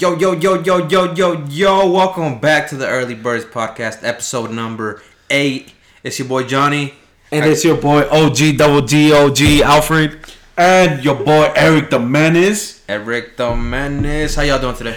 Yo, yo, yo, yo, yo, yo, yo. Welcome back to the Early Birds Podcast, episode number eight. It's your boy Johnny. And it's your boy OG double G OG Alfred. And your boy Eric the Menace. Eric the Menace. How y'all doing today?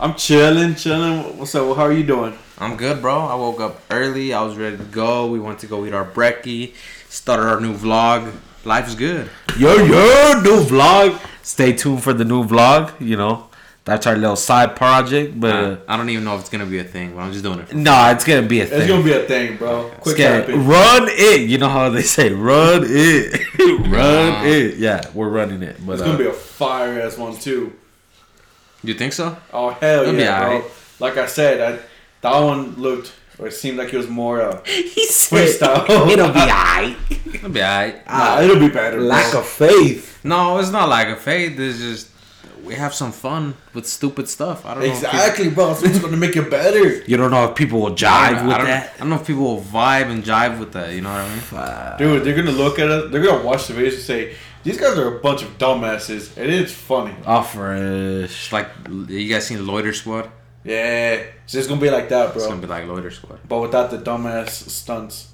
I'm chilling, chilling. What's up? How are you doing? I'm good, bro. I woke up early. I was ready to go. We went to go eat our brekkie. Started our new vlog. Life's good. Yo, yo, new vlog. Stay tuned for the new vlog. You know, that's our little side project. But Uh, I don't even know if it's gonna be a thing, but I'm just doing it. no, it's gonna be a thing. It's gonna be a thing, bro. Quick It's gonna- run it. You know how they say, run it, run Nah. it. Yeah, we're running it. But It's uh, gonna be a fire ass one too. You think so? Oh hell It'll yeah, bro! alright. Like I said, I, that one looked or it seemed like it was more uh, he said, freestyle. it'll be alright. It'll be alright. nah, it'll be better. bro. Lack of faith. No, it's not lack of faith. It's just we have some fun with stupid stuff. I don't know. if people- Exactly, bro. So it's gonna make it better. You don't know if people will jive with I that. I don't know if people will vibe and jive with that. You know what I mean? Dude, they're gonna look at us. They're gonna watch the videos and say, "These guys are a bunch of dumbasses," and it's funny. Oh, fresh. Like you guys seen Loiter Squad? Yeah, it's just gonna be like that, bro. It's gonna be like Loiter Squad. But without the dumbass stunts.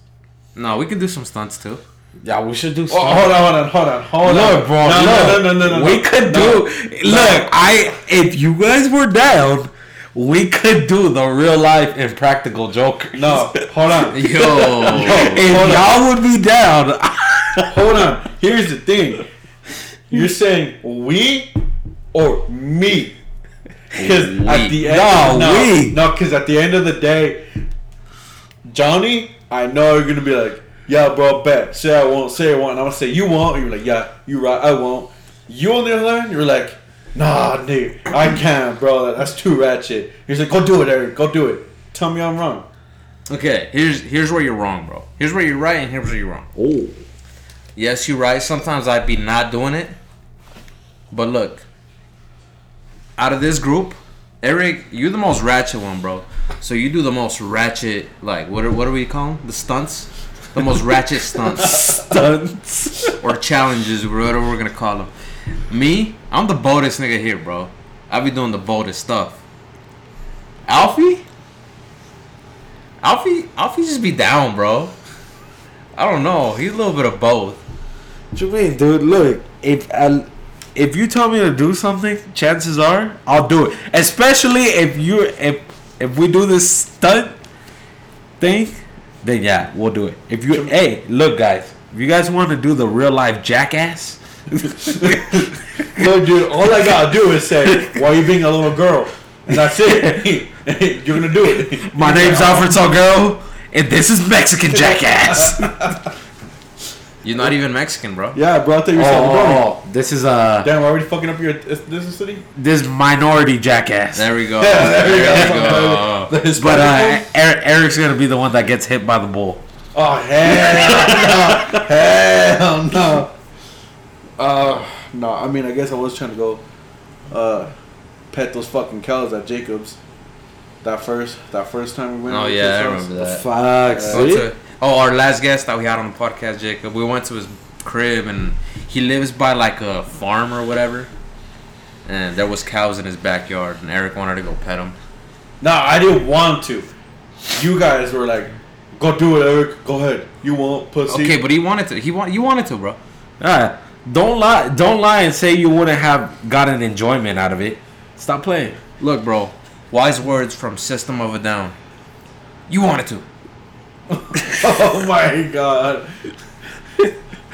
No, we can do some stunts too. Yeah, we should do. Oh, hold on, hold on, hold on, hold on. Bro. No, look, no, no, no, no, no. We could no. do. Look, I. If you guys were down, we could do the real life Impractical Jokers. No, hold on. Yo, if hold y'all would be down, Hold on. Here's the thing. You're saying we or me? Because at the end, No, no, we. no, because at the end of the day, Johnny, I know you're gonna be like, yeah, bro, bet. Say I won't. Say I won't. And I'm gonna say you won't. And you're like, yeah, you right. I won't. You on the other hand, you're like, nah, dude, I can't, bro. That's too ratchet. He's like, go do it, Eric. Go do it. Tell me I'm wrong. okay. Here's here's where you're wrong, bro. Here's where you're right, and here's where you're wrong. oh, Yes, you're right. Sometimes I'd be not doing it, but look, out of this group, Eric, you're the most ratchet one, bro. So you do the most ratchet, like what are what do we call them? The stunts, the most ratchet stunts. stunts. or challenges, whatever we're gonna call them. Me, I'm the boldest nigga here, bro. I be doing the boldest stuff. Alfie, Alfie, Alfie just be down, bro. I don't know. He's a little bit of both. What you mean, dude? Look, if I, if you tell me to do something, chances are I'll do it. Especially if you if if we do this stunt thing, then yeah, we'll do it. If you hey, look, guys, if you guys want to do the real life jackass, No, dude, all I gotta do is say, why are you being a little girl? And that's it. You're gonna do it. my name's Alfred Salguero, and this is Mexican jackass. You're not even Mexican, bro. Yeah, bro, I thought you were Salvadorian. oh, this is uh Damn, we're already fucking up your ethnicity? this minority jackass. There we go. Yeah, there we There go. we go. The Hispanic But uh, one? Eric, Eric's gonna be the one that gets hit by the bull. Oh, hell no. Hell no. Uh, no, I mean, I guess I was trying to go uh, pet those fucking cows at Jacob's. That first, that first time we went. Oh to yeah, I house. remember that. Fuck. Went to- oh, our last guest that we had on the podcast, Jacob. We went to his crib, and he lives by like a farm or whatever. And there was cows in his backyard, and Eric wanted to go pet them. No, I didn't want to. You guys were like, "Go do it, Eric. Go ahead. You won't, pussy." Okay, but he wanted to. He want. You wanted to, bro. Alright. Don't lie. Don't lie and say you wouldn't have gotten enjoyment out of it. Stop playing. Look, bro. Wise words from System of a Down. You wanted to. Oh my god.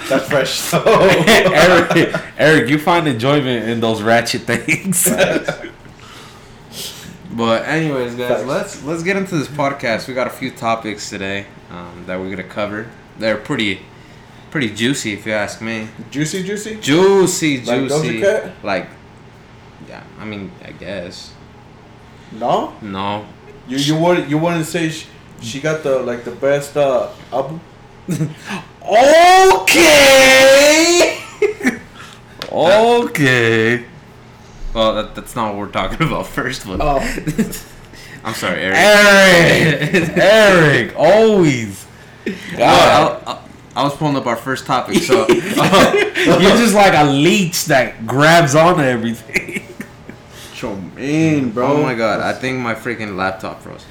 That's fresh. though. Eric, Eric, you find enjoyment in those ratchet things. But anyways, guys, let's let's get into this podcast. We got a few topics today um, that we're gonna cover. They're pretty pretty juicy, if you ask me. juicy, juicy. Juicy, juicy. Cat? Like, yeah. I mean, I guess. No, No. you you wouldn't you wouldn't say she, she got the like the best uh album. okay. okay. Well, that, that's not what we're talking about first, but Oh. I'm sorry, Eric. Eric. Eric. Always. Well, I, I, I was pulling up our first topic, so You're just like a leech that grabs onto everything. Show 'em. mean, bro? Oh my god, I think my freaking laptop froze.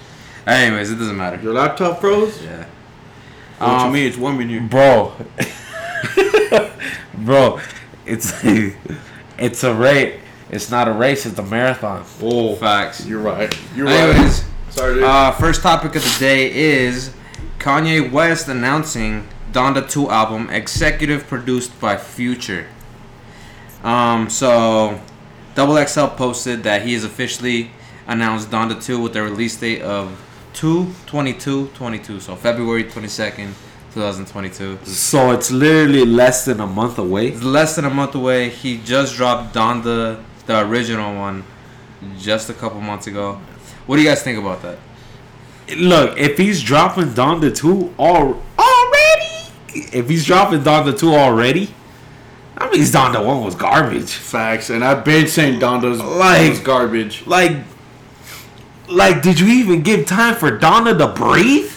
Anyways, it doesn't matter. Your laptop froze? Yeah. What Um, you mean? It's warm in here. bro. bro, it's it's a race. It's not a race. It's a marathon. Oh, Facts. you're right. You're right. Anyways, right. Sorry, dude. uh, first topic of the day is Kanye West announcing Donda 2 album executive produced by Future. Um, so Double XL posted that he has officially announced Donda 2 with the release date of 2 22 22, so February 22nd, 2022. So it's literally less than a month away. It's less than a month away. He just dropped Donda, the original one, just a couple months ago. What do you guys think about that? Look, if he's dropping Donda 2 all, already, if he's dropping Donda 2 already, that means Donda 1 was garbage. Facts, and I've been saying Donda's Like- was garbage. Like, like, did you even give time for Donda to breathe?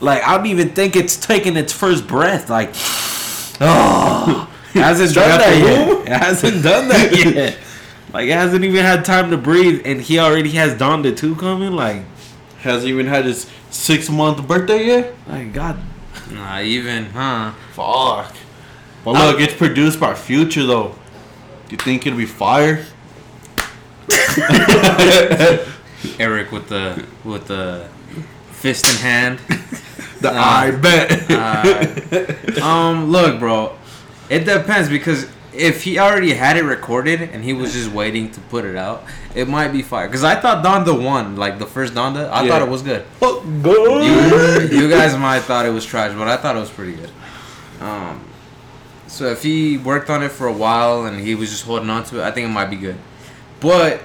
Like, I don't even think it's taking its first breath. Like, oh, hasn't done that yet. It hasn't done that yet. Like, it hasn't even had time to breathe, and he already has Donda 2 coming. Like, hasn't even had his six month birthday yet? like God Nah, even, huh? Fuck. But look, it's produced by Future though. Do you think it'll be fire? Eric with the with the fist in hand. The Nah. I bet. Uh, um, look, bro, it depends because if he already had it recorded and he was just waiting to put it out, it might be fire. Because I thought Donda one, like the first Donda, I Yeah. thought it was good. Good. You, you guys might thought it was trash, but I thought it was pretty good. Um, so if he worked on it for a while and he was just holding on to it, I think it might be good. But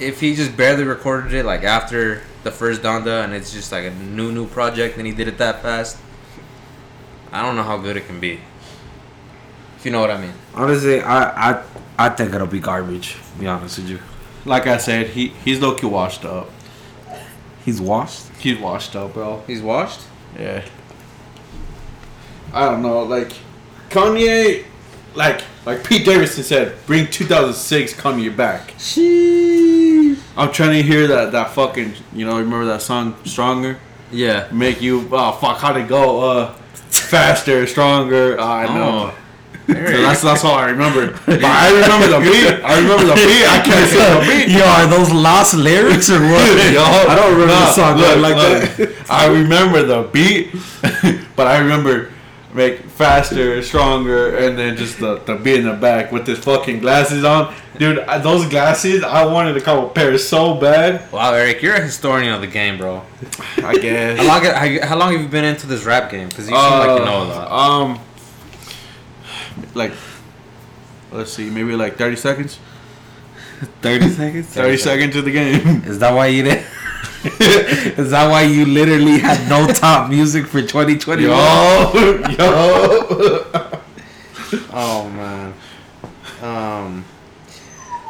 if he just barely recorded it, like after the first Donda, and it's just like a new new project, and he did it that fast, I don't know how good it can be. If you know what I mean. Honestly, I I I think it'll be garbage. To be honest with you, Like I said, he he's low key washed up. he's washed. He's washed up, bro. He's washed. Yeah. I don't know, like Kanye, like like Pete Davidson said, bring 2006 Kanye back. I'm trying to hear that that fucking you know remember that song Stronger Yeah. make you oh fuck how to go uh faster stronger uh, I know. So that's that's all I remember. But I remember the beat. I remember the beat. I can't say the beat. Yo, are those lost lyrics or what? Yo, I don't remember nah, the song look, like look. that. I remember the beat, but I remember make faster, stronger, and then just the, the beat in the back with his fucking glasses on. Dude, I- those glasses, I wanted a couple pairs so bad. Wow, Eric, you're a historian of the game, bro. I guess. How long, how, how long have you been into this rap game? Because you seem like you know a lot. Um, like, let's see, maybe like 30 seconds? Thirty seconds. 30 seconds to the game. Is that why you did? Is that why you literally had no top music for 2021? Yo, yo. Oh man. Um.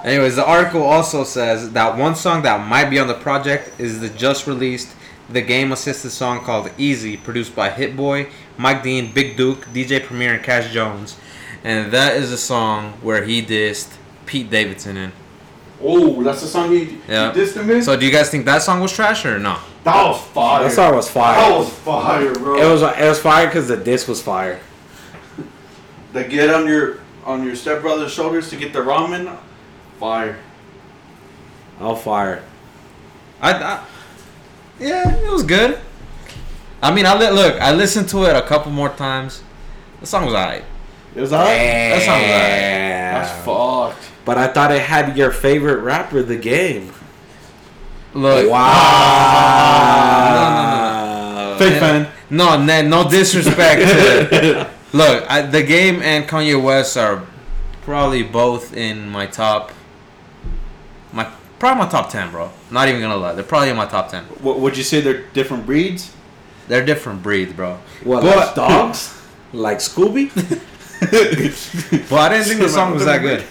Anyways, the article also says that one song that might be on the project is the just released the game assisted song called Easy, produced by Hit Boy, Mike Dean, Big Duke, DJ Premier, and Cash Jones, and that is a song where he dissed Pete Davidson in. Oh, that's the song he, Yeah. he dissed him in? So, do you guys think that song was trash or no? that was fire. That song was fire. That was fire, bro. It was it was fire because the diss was fire. the get on your on your stepbrother's shoulders to get the ramen. Fire. All fire. I, I yeah, it was good. I mean, I li- look, I listened to it a couple more times. The song was alright. It was alright. That sounds alright. That's fucked. But I thought it had your favorite rapper, the game. Look, Wow. Fake fan. No, no, no disrespect. to, look, I, the game and Kanye West are probably both in my top. My probably my top ten, bro. Not even gonna lie, they're probably in my top ten. What would you say they're different breeds? They're different breeds, bro. What, But- like dogs? like Scooby? But I didn't think the song was that good.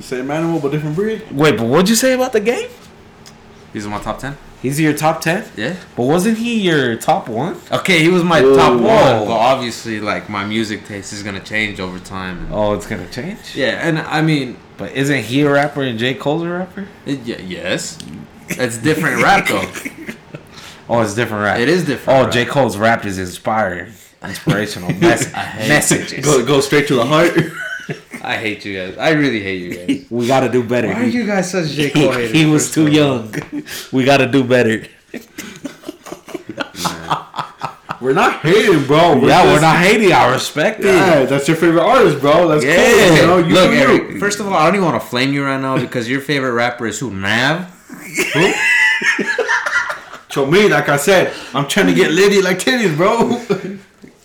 Same animal but different breed. Wait, but what'd you say about the game? He's in my top ten. He's your top ten, Yeah. but wasn't he your top one? Okay, he was my Whoa, top one, but obviously, like my music taste is gonna change over time. Oh, it's gonna change. Yeah, and I mean, But isn't he a rapper and J Cole's a rapper? it, yeah, yes, it's different rap though. Oh, it's different rap. It is different. Oh, rap. J Cole's rap is inspiring, inspirational mess- I messages. Go go straight to the heart. I hate you guys. I really hate you guys. We gotta do better. Why are you guys such J he, Cole haters? he was too young. We gotta do better. we're not hating, bro. yeah, we're not hating. I respect it. Yeah, that's your favorite artist, bro. That's Yeah. cool. You know, you Look, Eric. you. First of all, I don't even want to flame you right now because your favorite rapper is who? Nav. So me, like I said, I'm trying to get litty like titties, bro.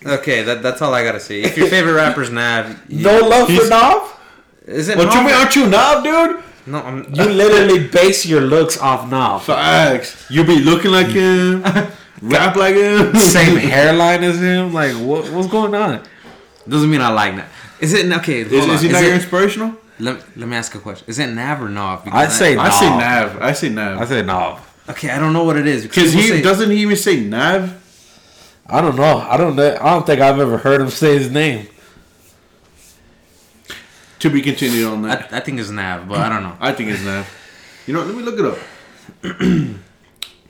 Okay, that, that's all I gotta say. If your favorite rapper's Nav, you- No love for Nav. is it? what you mean? Aren't you Nav, dude? No, I'm. You literally base your looks off Nav. Facts. You be looking like him, rap like him. Same hairline as him. Like what? What's going on? Doesn't mean I like Nav. Is it okay? Is, is he not it- your inspirational? let, let me ask a question. Is it Nav or Nav? Because I'd say I say Nav. Nav. I say Nav. I say Nav. Okay, I don't know what it is Because he say- doesn't he even say Nav? I don't know. I don't know. I don't think I've ever heard him say his name. To be continued on that. I, I think it's Nav, but I don't know. I, think it's Nav. You know, let me look it up.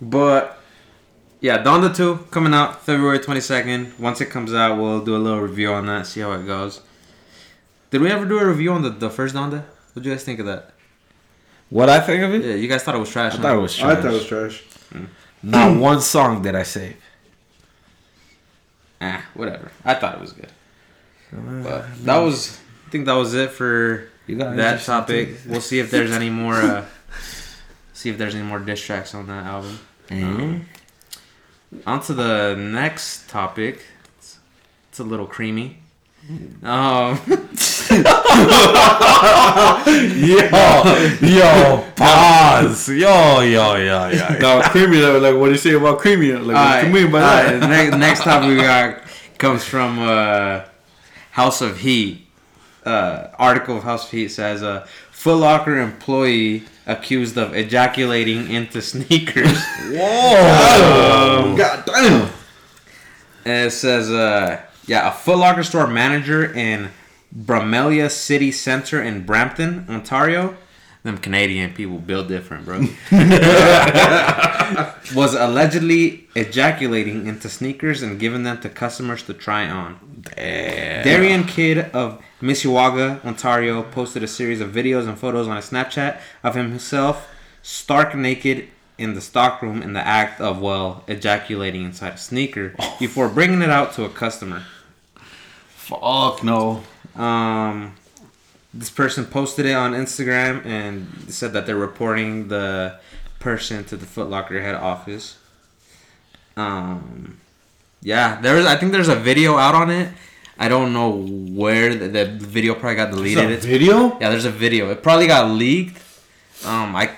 But yeah, Donda 2 coming out February 22nd. Once it comes out, we'll do a little review on that, see how it goes. Did we ever do a review on the, the first Donda? What do you guys think of that? What I think of it? Yeah, you guys thought it was trash. I huh? thought it was trash. I trash. thought it was trash. Not one song did I save. Ah, whatever. I thought it was good. But that was, I think that was it for that topic. We'll see if there's any more. Uh, see if there's any more diss tracks on that album. Mhm. On to the next topic. It's, it's a little creamy. Um, Yo, yo, pause. Yo, yo, yo, yo. No, creamy. Like, like, what do you say about creamy? Like, what do you mean by that? next, next topic we got comes from uh, House of Heat. Uh, article of House of Heat says a uh, Foot Locker employee accused of ejaculating into sneakers. Whoa. God damn. It says, uh, yeah, a Foot Locker store manager in Bramalea City Center in Brampton, Ontario. Them Canadian people build different, bro. was allegedly ejaculating into sneakers and giving them to customers to try on. Darian Kidd of Mississauga, Ontario, posted a series of videos and photos on his Snapchat of himself stark naked in the stockroom in the act of, well, ejaculating inside a sneaker oh. before bringing it out to a customer. Fuck no. Um, this person posted it on Instagram and said that they're reporting the person to the Foot Locker head office. Um, yeah, there's. I think there's a video out on it. I don't know where the, the video probably got deleted. It's video? yeah, there's a video. It probably got leaked. Um, I,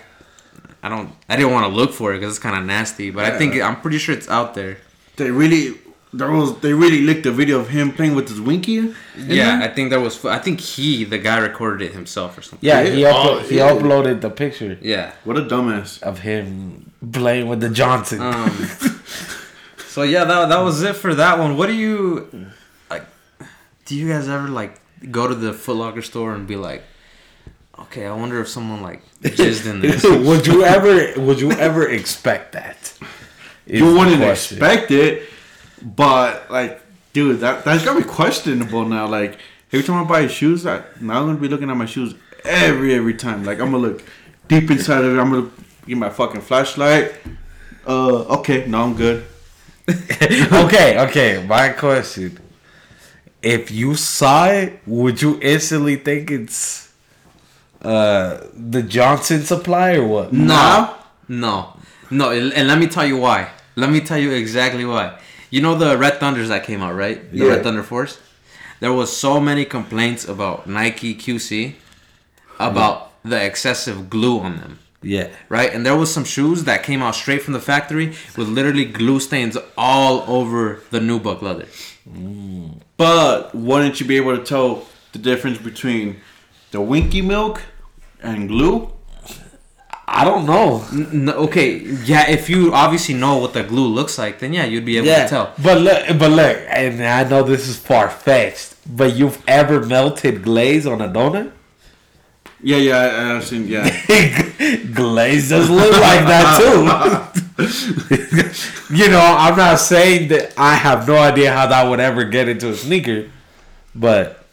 I don't. I didn't want to look for it because it's kind of nasty. But I think I'm pretty sure it's out there. They really, there was, they really leaked a video of him playing with his winky. Yeah, there? I think that was. I think he, the guy, recorded it himself or something. Yeah, he, Oh, he yeah. uploaded the picture Yeah. What a dumbass. of him playing with the Johnson. Um, so yeah, that that was it for that one. What do you like? Do you guys ever like go to the Foot Locker store and be like, okay, I wonder if someone like jizzed in this? would you ever? Would you ever expect that? You wouldn't question. expect it, but like, dude, that that's gotta be questionable now. Like, every time I buy shoes, I, now I'm gonna be looking at my shoes every every time. Like, I'm gonna look deep inside of it. I'm gonna get my fucking flashlight. Uh, okay, no, I'm good. okay, okay. My question: If you saw it, would you instantly think it's uh the Johnson supply or what? No, no, no. And and let me tell you why. Let me tell you exactly why. You know the Red Thunders that came out, right? The Yeah. Red Thunder Fours. There was so many complaints about Nike QC about the excessive glue on them. Yeah. right? And there was some shoes that came out straight from the factory with literally glue stains all over the nubuck leather. Mm. But wouldn't you be able to tell the difference between the winky milk and glue? I don't know. N- n- okay, yeah. If you obviously know what the glue looks like, then yeah, you'd be able Yeah, to tell. but look, but look, and I know this is far fetched, but you've ever melted glaze on a donut? Yeah, yeah, I, I've seen. Yeah, glaze does look like that too. you know, I'm not saying that I have no idea how that would ever get into a sneaker, but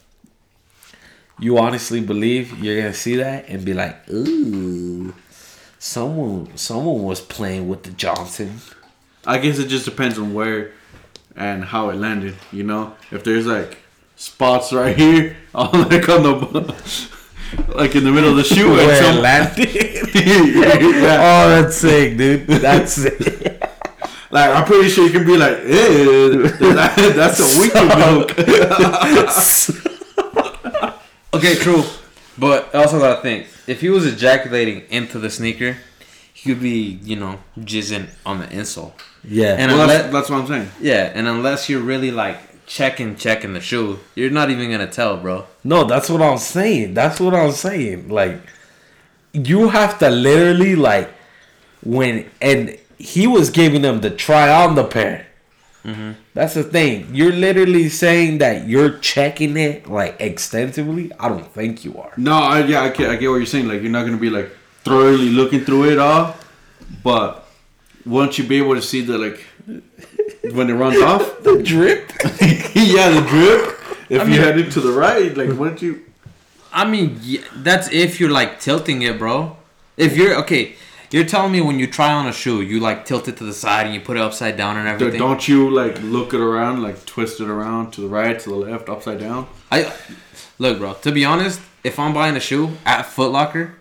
you honestly believe you're gonna see that and be like, ooh, someone, someone was playing with the Johnson. I guess it just depends on where and how it landed. You know, if there's like spots right here, on like on the like in the middle of the shoe, and Where it some- landed. yeah. Oh, that's sick, dude. That's sick. Like I'm pretty sure you can be like, eh, that, that's a weak milk. Okay, true. But I also gotta think if he was ejaculating into the sneaker, he could be, you know, jizzing on the insole. Yeah. And well, unless, that's, that's what I'm saying. yeah, and unless you're really like checking, checking the shoe, you're not even gonna tell, bro. No, that's what I'm saying. That's what I'm saying. Like, you have to literally like when and he was giving them to try on the pair. Mm-hmm. That's the thing. You're literally saying that you're checking it like extensively. I don't think you are. No, I, yeah, I get, I get what you're saying. Like you're not gonna be like thoroughly looking through it all, but won't you be able to see the like when it runs off, The drip. yeah, the drip. If I you mean- head it to the right, like wouldn't you? I mean, yeah, that's if you're like tilting it, bro. If you're okay, you're telling me when you try on a shoe, you like tilt it to the side and you put it upside down and everything. Don't you like look it around, like twist it around to the right, to the left, upside down? I look, bro. To be honest, if I'm buying a shoe at Foot Locker,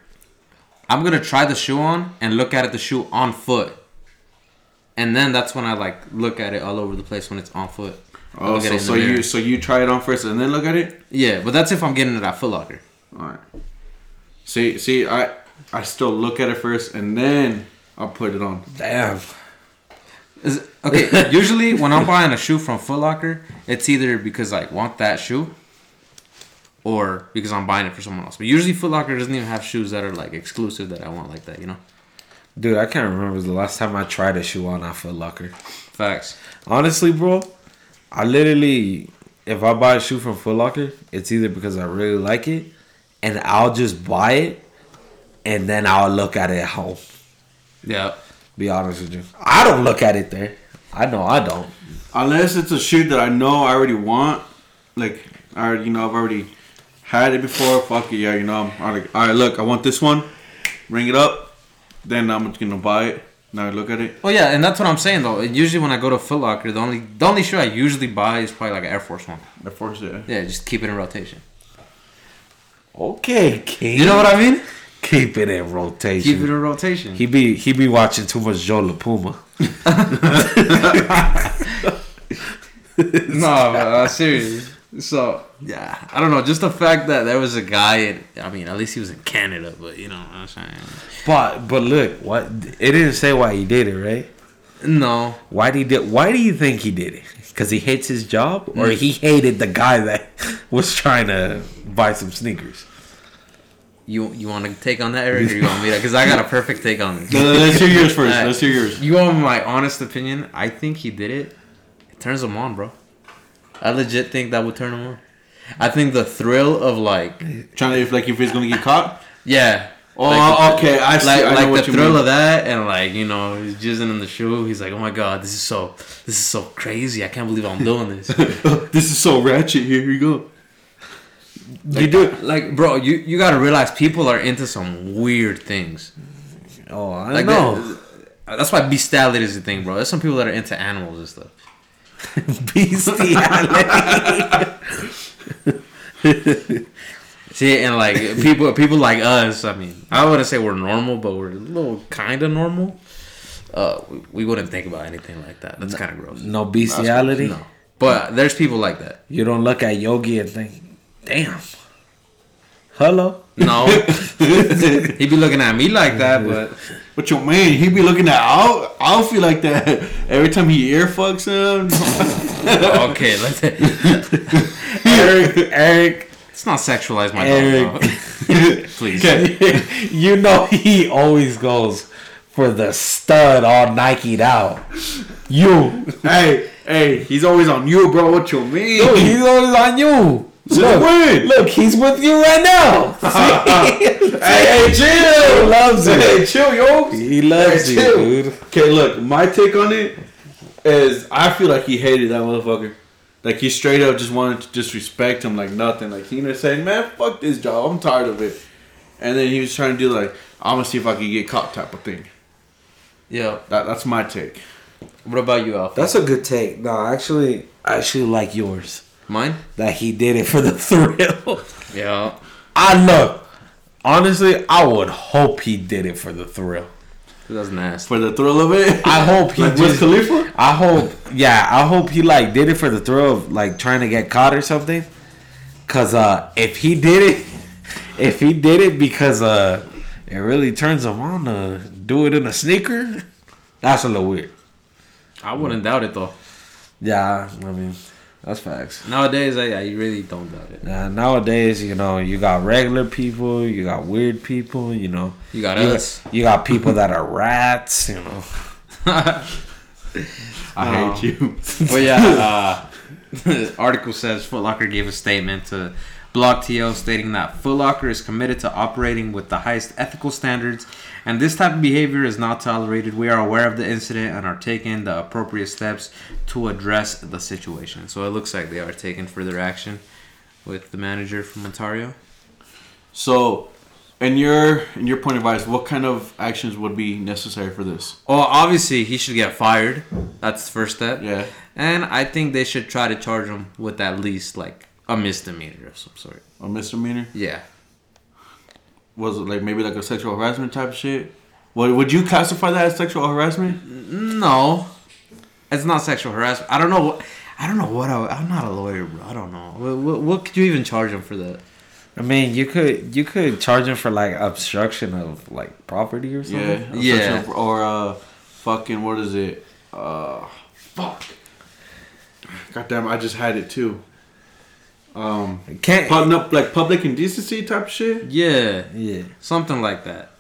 I'm gonna try the shoe on and look at it the shoe on foot, and then that's when I like look at it all over the place when it's on foot. I Oh, so, so you so you try it on first and then look at it. yeah, but that's if I'm getting it at Foot Locker. All right. See, see, I I still look at it first and then I'll put it on. Damn. Is- okay, usually when I'm buying a shoe from Foot Locker, it's either because I want that shoe or because I'm buying it for someone else. But usually Foot Locker doesn't even have shoes that are like exclusive that I want like that, you know? Dude, I can't remember the last time I tried a shoe on at Foot Locker. Facts. Honestly, bro, I literally, if I buy a shoe from Foot Locker, it's either because I really like it, and I'll just buy it, and then I'll look at it at home. Yeah. Be honest with you, I don't look at it there. I know I don't. Unless it's a shoe that I know I already want, like I already, you know I've already had it before. Fuck it, yeah, you know I'm, I'm like, all right, look, I want this one. Ring it up, then I'm just gonna buy it. Now I look at it. Well, yeah, and that's what I'm saying though. Usually when I go to Foot Locker, the only the only shoe I usually buy is probably like an Air Force One. I force it. Yeah, just keep it in rotation. Okay, King. You know what I mean? Keep it in rotation. Keep it in rotation. he be he be watching too much Joe La Puma. no, but, uh, serious. So yeah, I don't know. Just the fact that there was a guy. In, I mean, at least he was in Canada, but you know what I'm saying. But but look, what it didn't say why he did it, right? No, Why did he did? Why do you think he did it? Because he hates his job, or he hated the guy that was trying to buy some sneakers? You you want to take on that, Eric, or you want me to? Because I got a perfect take on this. No, no, let's hear yours first. Let's hear yours. You want my honest opinion? I think he did it. It turns him on, bro. I legit think that would turn him on. I think the thrill of like, Trying to if like if he's gonna get caught. yeah. Oh, Like- oh, okay. I see. like I like the thrill mean. of that and like you know he's jizzing in the shoe he's like oh my god this is so this is so crazy i can't believe i'm doing this this is so ratchet. Here you go. You do like bro you you gotta realize people are into some weird things. Oh, I like know. that- that's why bestiality is the thing bro. There's some people that are into animals and stuff. Bestiality. see and like people people like us i mean i wouldn't say we're normal but we're a little kind of normal. Uh we, we wouldn't think about anything like that. That's kind of gross. no bestiality. no. But there's people like that. You don't look at Yogi and think, "Damn, hello." no he'd be looking at me like that but But your man, he'd be looking at I'll I'll feel like that every time he ear fucks him. okay, let's. Eric, Eric, Let's not sexualize my Eric. dog. please. Okay. you know he always goes for the stud all Nike'd out. You. hey, hey, he's always on you, bro. What you mean? Dude, he's always on you. Since Look, when? look, he's with you right now. hey, hey, chill. He loves it. Hey, chill, yo. He loves Hey, you, chill. dude. Okay, look, my take on it is I feel like he hated that motherfucker. Like he straight up just wanted to disrespect him like nothing. Like he was saying, "Man, fuck this job. I'm tired of it." And then he was trying to do like, "I'm gonna see if I can get caught" type of thing. Yeah. That that's my take. What about you, Alpha? That's a good take. No, actually, I actually like yours. Mine? That he did it for the thrill. Yeah. I look. Honestly, I would hope he did it for the thrill. That's nasty. For the thrill of it. I hope he like just- Khalifa. I hope, yeah, I hope he like did it for the thrill of like trying to get caught or something. Cause uh, if he did it, if he did it because uh, it really turns him on to do it in a sneaker, that's a little weird. I wouldn't doubt it though. Yeah, I mean, that's facts. Nowadays, I, I really don't doubt it. Uh, nowadays, you know, you got regular people, you got weird people, you know. You got You us. got, you got people that are rats, you know. I hate you. But yeah, uh, article says Foot Locker gave a statement to blogTO stating that Foot Locker is committed to operating with the highest ethical standards, and this type of behavior is not tolerated. We are aware of the incident and are taking the appropriate steps to address the situation. So it looks like they are taking further action with the manager from Ontario. So, in your in your point of advice, what kind of actions would be necessary for this? Well, obviously he should get fired. That's the first step. Yeah. And I think they should try to charge him with at least like a misdemeanor of some sort. A misdemeanor? Yeah. Was it like maybe like a sexual harassment type of shit? What would you classify that as sexual harassment? No, it's not sexual harassment. I don't know. What, I don't know what I, I'm not a lawyer, bro. I don't know. What, what, what could you even charge him for that? I mean, you could you could charge him for like obstruction of like property or something. Yeah. sexual- Or uh, fucking what is it? Uh, fuck. God damn! I just had it too. Um, Can't. putting up like public indecency type shit. Yeah, Yeah. something like that.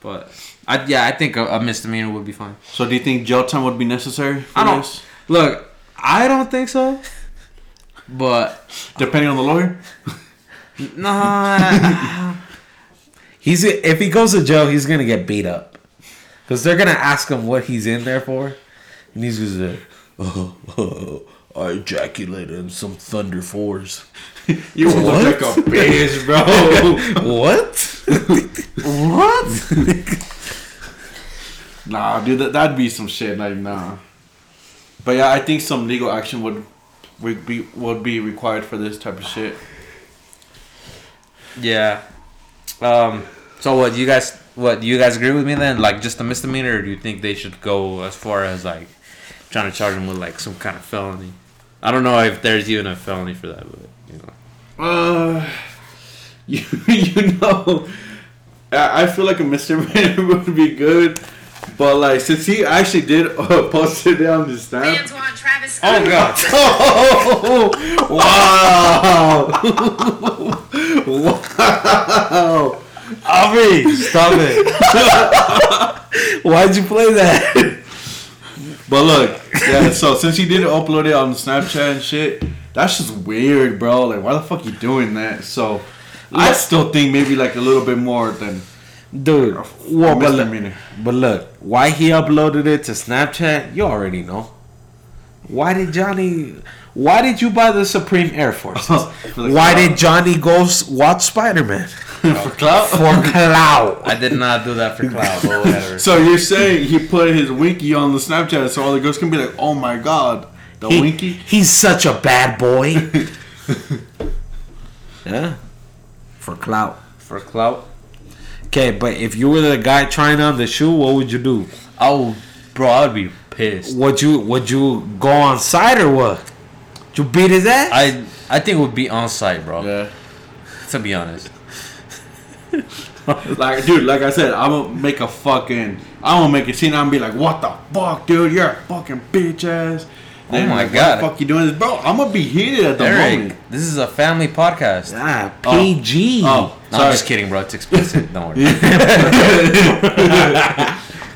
But I yeah, I think a, a misdemeanor would be fine. So do you think jail time would be necessary? For I don't this? look. I don't think so. But Depending on the lawyer. nah, He's if he goes to jail, he's gonna get beat up, because they're gonna ask him what he's in there for, and he's just like, oh, I ejaculated in some Thunder Fours. You look What? like a bitch, bro. what? what? nah, dude, that, that'd be some shit. Like, nah. But yeah, I think some legal action would would be would be required for this type of shit. yeah. Um. So what? Do you guys what? Do you guys agree with me then? Like just a misdemeanor, or do you think they should go as far as like trying to charge him with like some kind of felony? I don't know if there's even a felony for that, but you know. Uh, you you know, I, I feel like a misdemeanor would be good, but like since he actually did uh, post it on his snap. Fans want Travis Oh god. Oh, wow! wow! Avi, stop it. Why'd you play that? But look, yeah. So since he didn't upload it on Snapchat and shit, that's just weird, bro. Like, why the fuck you doing that? So, I still think maybe like a little bit more than Dude, a well, but look, but look, why he uploaded it to Snapchat, you already know. Why did Johnny? Why did you buy the Supreme Air Force? Why uh, did Johnny go watch Spider Man for clout. for clout? I did not do that for clout, but whatever. So you're saying he put his winky on the Snapchat, so all the girls can be like, "Oh my god, the He- winky." He's such a bad boy. yeah, for clout. for clout. Okay, but if you were the guy trying on the shoe, what would you do? Oh, bro, I would be pissed. Would you would you go on site or what? Would you beat his ass? I I think it would be on site, bro. Yeah. To be honest. Like, dude, like I said, I'm gonna make a fucking, I'm gonna make a scene. I'm gonna be like, "What the fuck, dude? You're a fucking bitch ass." Oh my Why God. the fuck you doing this, bro? I'm gonna be heated at the Eric, moment. this is a family podcast. Ah, Oh. PG. Oh, No, I'm just kidding, bro. It's explicit. Don't worry.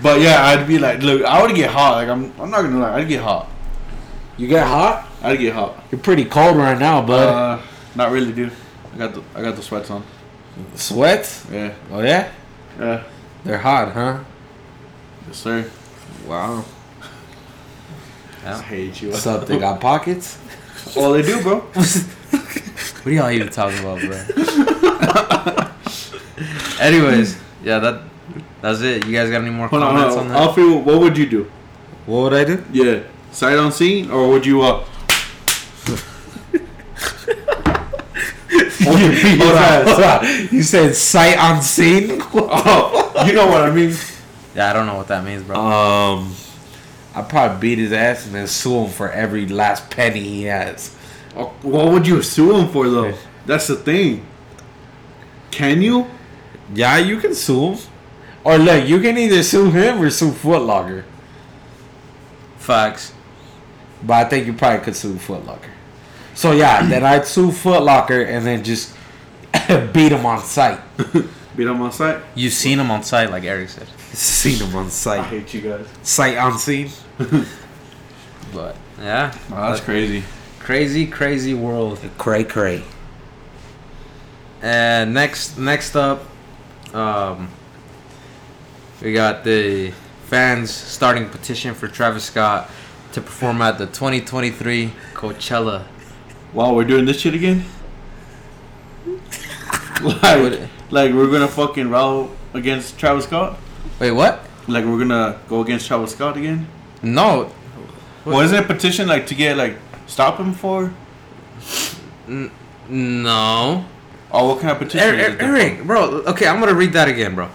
But yeah, I'd be like, look, I would get hot. Like I'm, I'm not gonna lie, I'd get hot. You get hot? I'd get hot. You're pretty cold right now, bud. Uh, not really, dude. I got the, I got the sweats on. Sweat? Yeah, Oh yeah? yeah, They're hot, huh? yes, sir. Wow. I hate you. What's up? They got pockets? All they do, bro. What are y'all even talking about, bro? Anyways, yeah, that that's it. You guys got any more Hold comments hold on on. that? Alfie, what would you do? What would I do? Yeah, sight on scene, or would you uh? Or you beat his Hold on, hold on. You said sight unseen? Oh, you know what I mean. Yeah, I don't know what that means, bro. Um, I'd probably beat his ass and then sue him for every last penny he has. Oh, What would you sue him for though? That's the thing. Can you? Yeah, you can sue him. Or look, you can either sue him or sue Foot Locker. Facts. But I think you probably could sue Foot Locker. So yeah, then I'd sue Foot Locker and then just beat him on sight. Beat him on sight. You seen him on site, like Eric said. Seen him on site. I hate you guys. Sight unseen. But yeah, that's crazy. crazy, crazy world. Cray cray. And next, next up, um, we got the fans starting petition for Travis Scott to perform at the 2023 Coachella. Wow, we're doing this shit again. like, like we're gonna fucking row against Travis Scott. Wait, what? Like we're gonna go against Travis Scott again. No, Well, isn't it a petition like to get like stop him for? no. Oh, what kind of petition? Eric. Eric, bro. Okay, I'm gonna read that again, bro.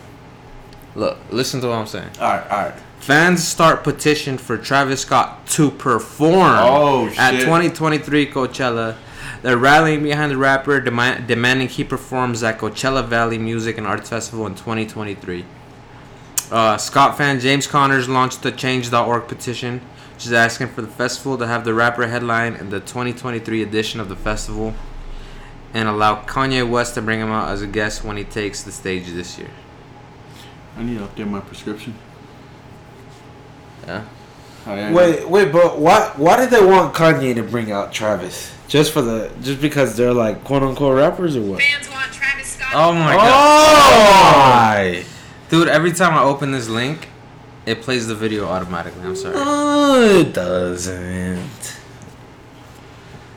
Look, listen to what I'm saying. All right, all right. Fans start petition for Travis Scott to perform Oh, at 2023 Coachella. They're rallying behind the rapper, demand, demanding he performs at Coachella Valley Music and Arts Festival in 2023. Uh, Scott fan James Connors launched the Change.org petition, which is asking for the festival to have the rapper headline in the 2023 edition of the festival and allow Kanye West to bring him out as a guest when he takes the stage this year. I need to update my prescription. Yeah. Oh, yeah, Wait, wait, but why why did they want Kanye to bring out Travis? Just for the just because they're like quote unquote rappers or what? Fans want Travis Scott. Oh my Oh! god. Why? Dude, every time I open this link, it plays the video automatically. I'm sorry. No, it doesn't.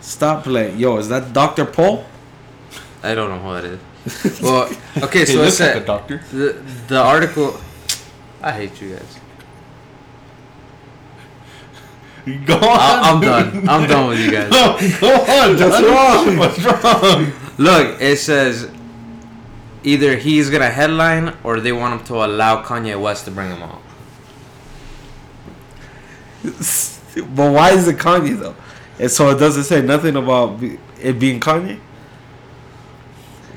Stop playing. Yo, is that Dr. Paul? I don't know who that is. Well, okay, so it looks like said a doctor. the, the article. I hate you guys. Go on. I, I'm done. I'm done with you guys. No, go on. That's dog. wrong. What's wrong? Look, it says either he's gonna headline or they want him to allow Kanye West to bring him out. but why is it Kanye though? And so it doesn't say nothing about it being Kanye.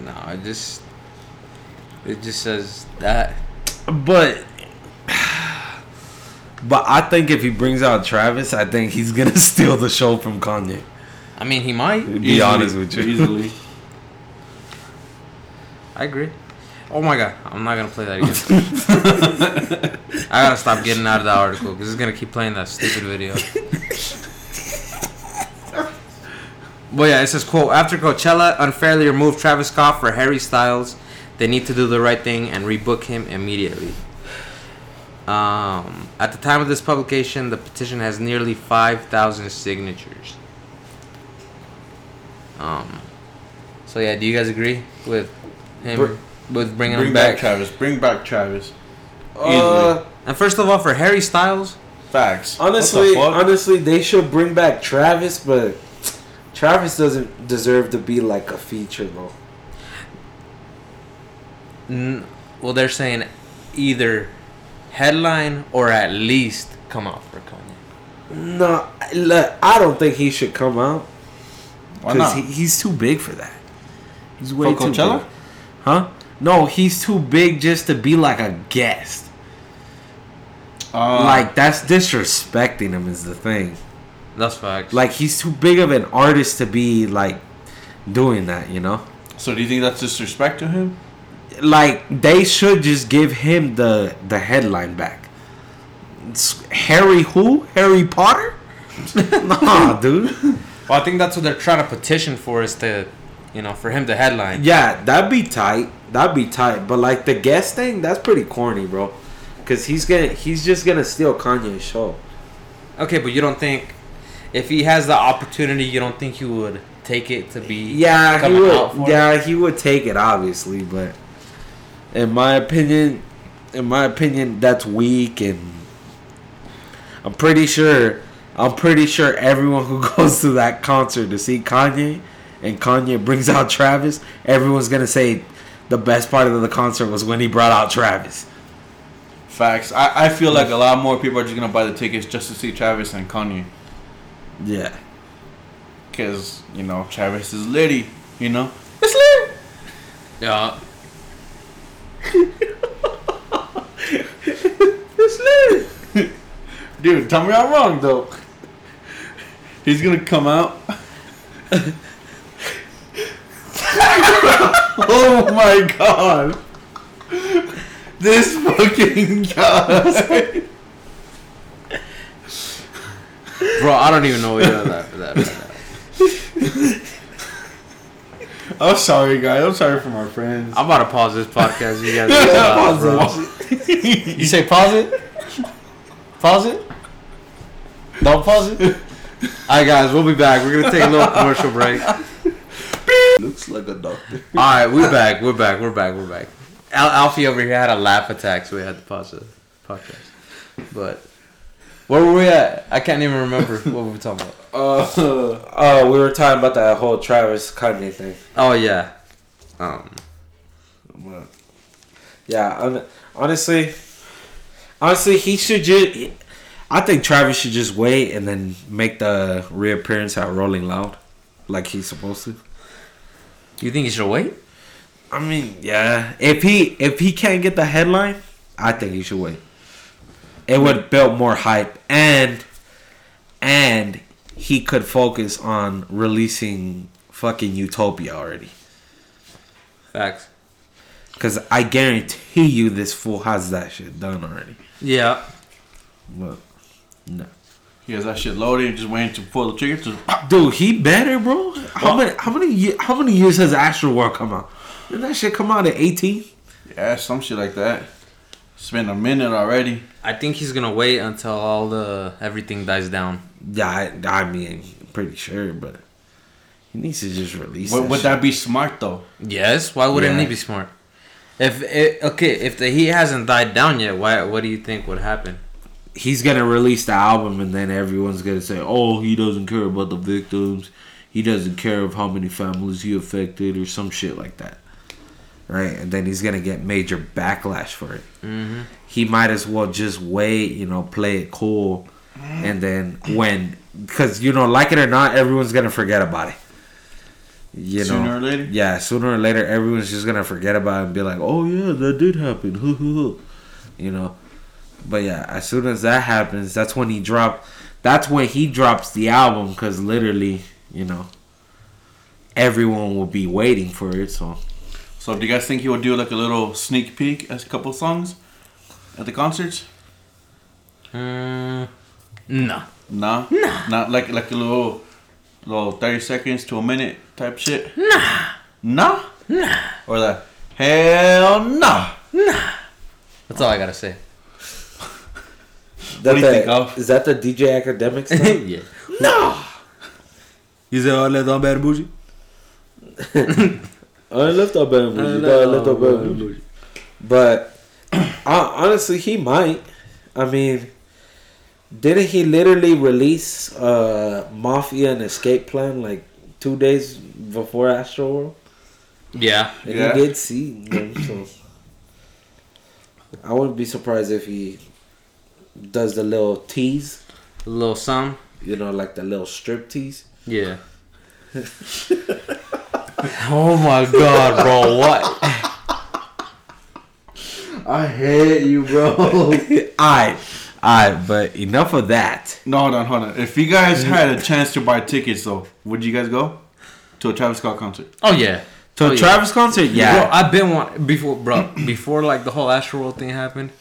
No, it just it just says that. But but I think if he brings out Travis, I think he's gonna steal the show from Kanye. I mean, he might. To be honest with you. Easily. I agree. Oh my god, I'm not gonna play that again. I gotta stop getting out of that article because it's gonna keep playing that stupid video. but yeah, it says quote After Coachella unfairly removed Travis Scott for Harry Styles, they need to do the right thing and rebook him immediately. Um, at the time of this publication, the petition has nearly five thousand signatures. Um, so yeah, do you guys agree with him Br- with bringing Bring him back back? Travis. Bring back Travis. Uh, And first of all, for Harry Styles, Facts. honestly, the honestly, they should bring back Travis, but Travis doesn't deserve to be like a feature though. n- well, they're saying either headline or at least come out for Kanye. No, look, I don't think he should come out Why because not? he, he's too big for that. He's way For too Coachella? big. Huh? No, he's too big just to be like a guest. Uh, like that's disrespecting him is the thing. That's facts. Like he's too big of an artist to be like doing that, you know? So do you think that's disrespect to him? Like they should just give him the the headline back. It's Harry who? Harry Potter? nah, dude. well, I think that's what they're trying to petition for is to, you know, for him to headline. Yeah, that'd be tight. That'd be tight. But like the guest thing, that's pretty corny, bro. Cause he's gonna he's just gonna steal Kanye's show. Okay, but you don't think if he has the opportunity, you don't think he would take it to be Yeah, he would. Yeah, he would take it, obviously, but in my opinion, in my opinion, that's weak, and I'm pretty sure, I'm pretty sure everyone who goes to that concert to see Kanye, and Kanye brings out Travis, everyone's gonna say the best part of the concert was when he brought out Travis. Facts. I, I feel like a lot more people are just gonna buy the tickets just to see Travis and Kanye, Yeah. cause you know Travis is litty. You know, it's lit. Yeah. It's lit. Dude, tell me I'm wrong though. He's gonna come out. oh my god. This fucking guy. Bro, I don't even know what you're that for that. Right I'm sorry, guys. I'm sorry for my friends. I'm about to pause this podcast. You guys, Yeah, stop, pause bro. You say pause it. Pause it. Don't pause it. All right, guys, we'll be back. We're gonna take a little commercial break. Looks like a doctor. All right, we're back. We're back. We're back. We're back. Al- Alfie over here had a laugh attack, so we had to pause the podcast. But where were we at? I can't even remember what we were talking about. Uh, Oh, we were talking about that whole Travis Kanye thing. Oh yeah. Um. Yeah, hon- honestly, honestly, he should just. I think Travis should just wait and then make the reappearance at Rolling Loud, like he's supposed to. Do you think he should wait? I mean, yeah. If he if he can't get the headline, I think he should wait. It would build more hype and and he could focus on releasing fucking Utopia already. Facts. Cause I guarantee you this fool has that shit done already. Yeah. But no. he has that shit loaded, and just waiting to pull the trigger. To, Dude, he better, bro. How many how many how many years has Astroworld come out? Did that shit come out at eighteen? yeah, some shit like that. It's been a minute already. I think he's gonna wait until all the everything dies down. Yeah, I, I mean, pretty sure, but he needs to just release. Would, that would shit. that be smart though? Yes. Why wouldn't Yeah. he be smart? If it, okay, if the heat hasn't died down yet, why? What do you think would happen? He's gonna release the album, and then everyone's gonna say, "Oh, he doesn't care about the victims. He doesn't care of how many families he affected, or some shit like that." Right, and then he's gonna get major backlash for it. Mm-hmm. he might as well just wait, you know, play it cool, and then when, because you know, like it or not, everyone's gonna forget about it. You know, Sooner or later? yeah, sooner or later, everyone's just gonna forget about it and be like, "Oh yeah, that did happen," Hoo hoo hoo you know. But yeah, as soon as that happens, that's when he drop. That's when he drops the album, because literally, you know, everyone will be waiting for it. So So, do you guys think he would do like a little sneak peek as a couple songs at the concerts? Mm, no. Nah, nah, not like like a little, little thirty seconds to a minute type shit. Nah. Nah, nah, or the hell nah. Nah. That's all I gotta say. What do you think of? Is that the DJ Akademiks? thing? yeah. no. You say all that on bad bougie? I left our band music. I left our band music. But uh, honestly, he might. I mean, didn't he literally release uh, Mafia and Escape Plan like two days before Astroworld? Yeah. And Yeah. he did see them, so I wouldn't be surprised if he does the little tease. A little some. You know, like the little strip tease. Yeah. oh my god, bro! What? I hate you, bro. I, Alright, but enough of that. No, hold on, hold on. If you guys had a chance to buy tickets, though, would you guys go to a Travis Scott concert? Oh yeah. To Oh, a yeah. Travis concert, Bro, yeah. I've been one before, bro. Before like the whole Astroworld thing happened,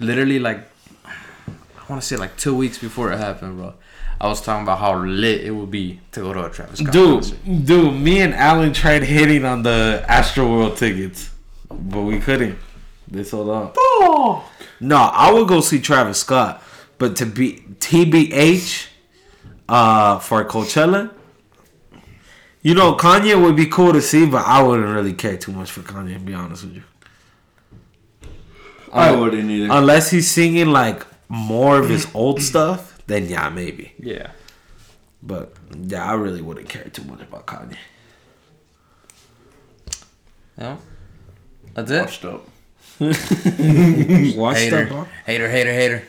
literally like I want to say like two weeks before it happened, bro. I was talking about how lit it would be to go to a Travis Scott concert. Dude, dude, me and Alan tried hitting on the Astroworld tickets, but we couldn't. They sold out. No, I would go see Travis Scott, but to be TBH uh, for Coachella, you know, Kanye would be cool to see, but I wouldn't really care too much for Kanye. To be honest with you, I wouldn't either. unless he's singing like more of his old stuff, then yeah, maybe. Yeah. But yeah, I really wouldn't care too much about Kanye. Yeah. That's it. Washed up. Washed Hater. up, huh? Hater, hater, hater.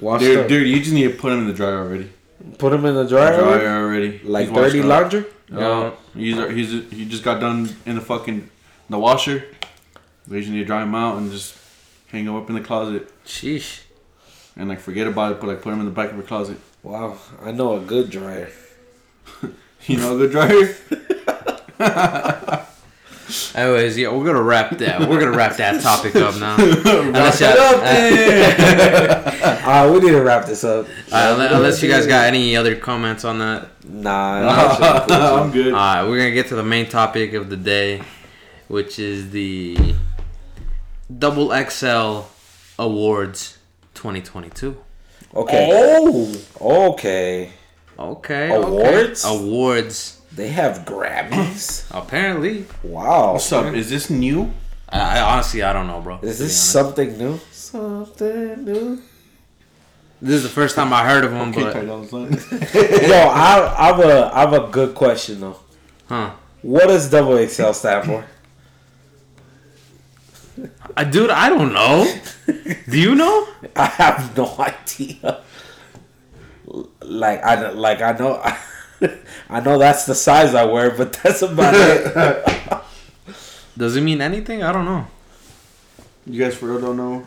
Washed Dude, up. dude, you just need to put him in the dryer already. Put him in the dryer. Dryer already. Like He's washed dirty up. laundry. Yeah, he's he's he just got done in the fucking the washer. We just need to dry him out and just hang him up in the closet Sheesh. And like forget about it. But like put him in the back of the closet. Wow, I know a good dryer. You know, a good dryer. Anyways, yeah, we're gonna wrap that. We're gonna wrap that topic up now. unless, it y'all- up, Uh, we need to wrap this up. uh, unless- unless you guys got any other comments on that. Nah, I'm good. Alright, we're gonna get to the main topic of the day, which is the Double XL Awards 2022. okay. Oh, okay. Okay. Awards? Okay. Awards. They have Grammys. Apparently. Wow. What's up? Is this new? I, I honestly I don't know, bro. Is this something new? Something new. This is the first time I heard of him, Okay, but tight on, son. Yo, I, I have a I have a good question though. huh? What does double XL stand for? Uh, dude, I don't know. Do you know? I have no idea. Like I like I know I know that's the size I wear, but that's about it. Does it mean anything? I don't know. You guys for real don't know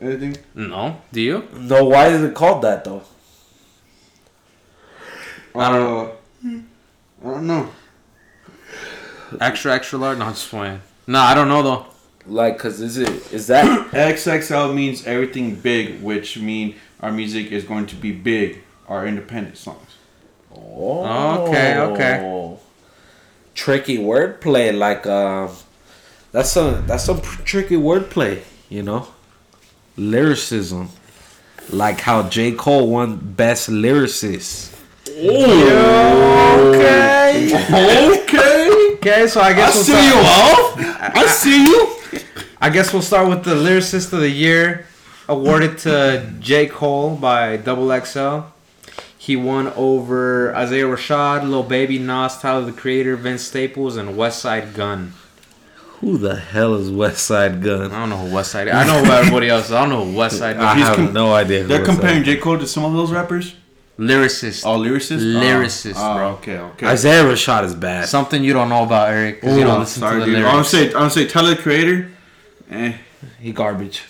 anything? No. Do you? No, why is it called that though? I don't Uh, I don't know. Extra, extra large? No, I'm just playing. No, I don't know though. Like, cause is it is that XXL means everything big, which mean our music is going to be big. Our independent songs. oh Okay, okay. tricky wordplay? Like, um, that's some that's some pr- tricky wordplay, you know, lyricism. Like how J Cole won Best Lyricist. Okay. Okay. Okay, so I guess we'll see start, you off. I see you. I guess we'll start with the lyricist of the year, awarded to J. Cole by Double XL. He won over Isaiah Rashad, Lil Baby, Nas, Tyler the Creator, Vince Staples, and Westside Gunn. Who the hell is West Side I don't know who West Side. I know who everybody else. I don't know who West Side I Gun. He's have com- no idea. Who They're West Side comparing J Cole to some of those rappers. Lyricist. Oh, lyricists. Lyricist, oh, bro. Okay, okay. Isaiah Rashad is bad. Something you don't know about Eric because you don't Ooh, listen sorry, to the dude. I'm lyrics. say, I'm gonna say, Tyler the Creator. Eh, He garbage.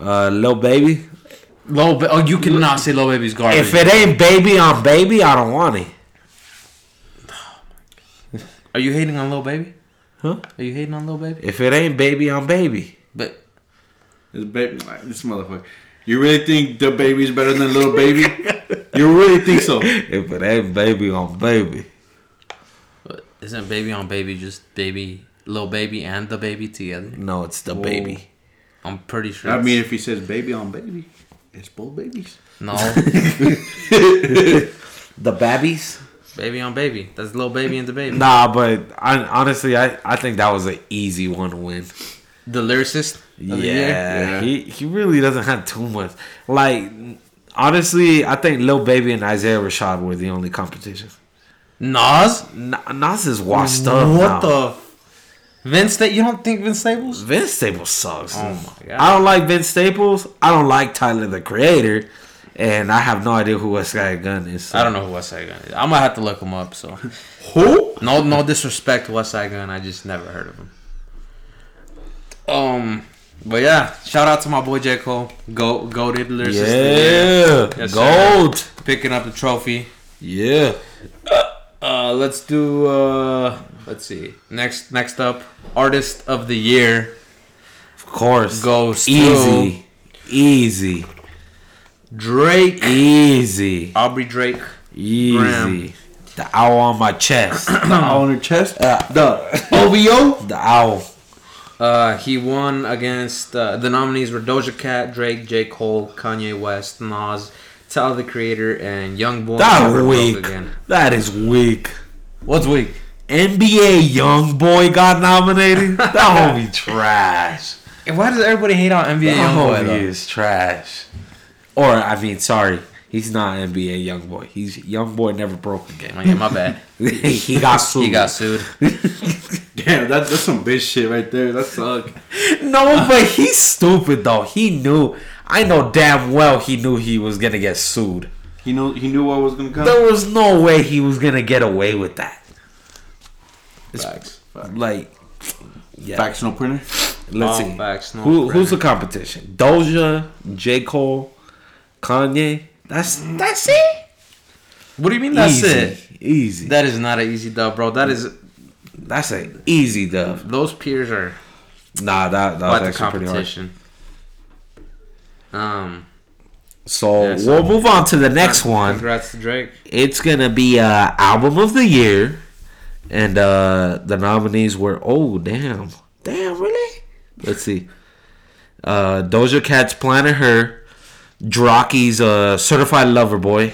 Uh, Lil Baby. Lil ba- oh, you cannot say Lil Baby's garbage. If it ain't Baby on Baby, I don't want it. Are you hating on Lil Baby? Huh? Are you hating on Lil Baby? If it ain't Baby on Baby, But this baby, this motherfucker. You really think the baby's better than little baby? you really think so? if it ain't Baby on Baby, But isn't baby on baby just baby, little baby and the baby together? no, it's the Whoa. Baby. I'm pretty sure. I it's- mean, if he says baby on baby, it's both babies. no, The Babbies. baby on baby. That's little baby and the baby. Nah, but I, honestly, I, I think that was an easy one to win. The lyricist. of Yeah, the year? Yeah. he he really doesn't have too much. Like, honestly, I think Lil Baby and Isaiah Rashad were the only competition. Nas. N- Nas is washed up. What now. the? Vince Sta- You don't think Vince Staples? Vince Staples sucks. Oh my god. I don't like Vince Staples. I don't like Tyler the Creator, and I have no idea who Westside Gunn is. I don't know who Westside Gunn is. I'm gonna have to look him up. So Who? no, no disrespect to Westside Gunn. I just never heard of him. Um, But yeah, shout out to my boy J Cole. Go goaded lyricist. of the year. Yeah, Yes, gold. picking up the trophy. Yeah, Uh, let's do. Uh, let's see. Next, next up, artist of the year of course. goes to easy, easy, Drake. easy, Aubrey Drake. easy. Graham. The owl on my chest. the owl on her chest. Uh, the OVO. the owl. Uh, he won against uh, the nominees were Doja Cat, Drake, J Cole, Kanye West, Nas, Tyler the Creator, and Young Boy. That weak. Again. That is weak. What's weak? NBA young boy got nominated. That homie trash. Why does everybody hate on NBA That Young Boy homie though? is trash. Or I mean, sorry, he's not NBA young boy. He's young boy never broke again. Oh, yeah, my bad. he got sued. He got sued. damn, that, that's some bitch shit right there. That suck. No, but he's stupid though. He knew. I know damn well he knew he was gonna get sued. He knew he knew what was gonna come. There was no way he was gonna get away with that. Facts. Facts. Like, yeah. Facts, no printer. Let's see. facts, no Who, who's the competition? Doja, J Cole, Kanye. That's that's it. What do you mean that's easy, it? Easy. That is not an easy dub, bro. That is that's a easy dub. those peers are Nah, that that was actually pretty hard. Um, So Yeah, so- we'll move on to the next one. Congrats to Drake. It's gonna be uh album of the year, and uh the nominees were oh damn damn really. Let's see. Uh, Doja Cat's Planet Her, Drocky's uh, Certified Lover Boy,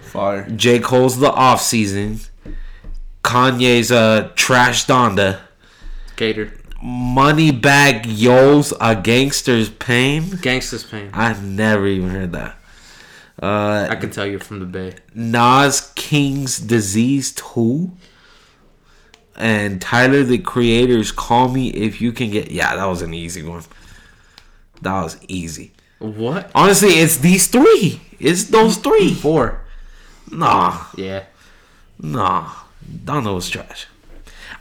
Fire. J Cole's The Off Season, Kanye's uh, Trash Donda, Gator. Moneybagg Yo's A Gangster's Pain. Gangster's Pain. I've never even heard that. Uh, I can tell you from the Bay. Nas King's Disease 2 and Tyler the Creator's Call Me If You Can Get Yeah, that was an easy one. That was easy. What? Honestly, it's these three. It's those three. Four. Nah, Yeah. nah. Donda was trash.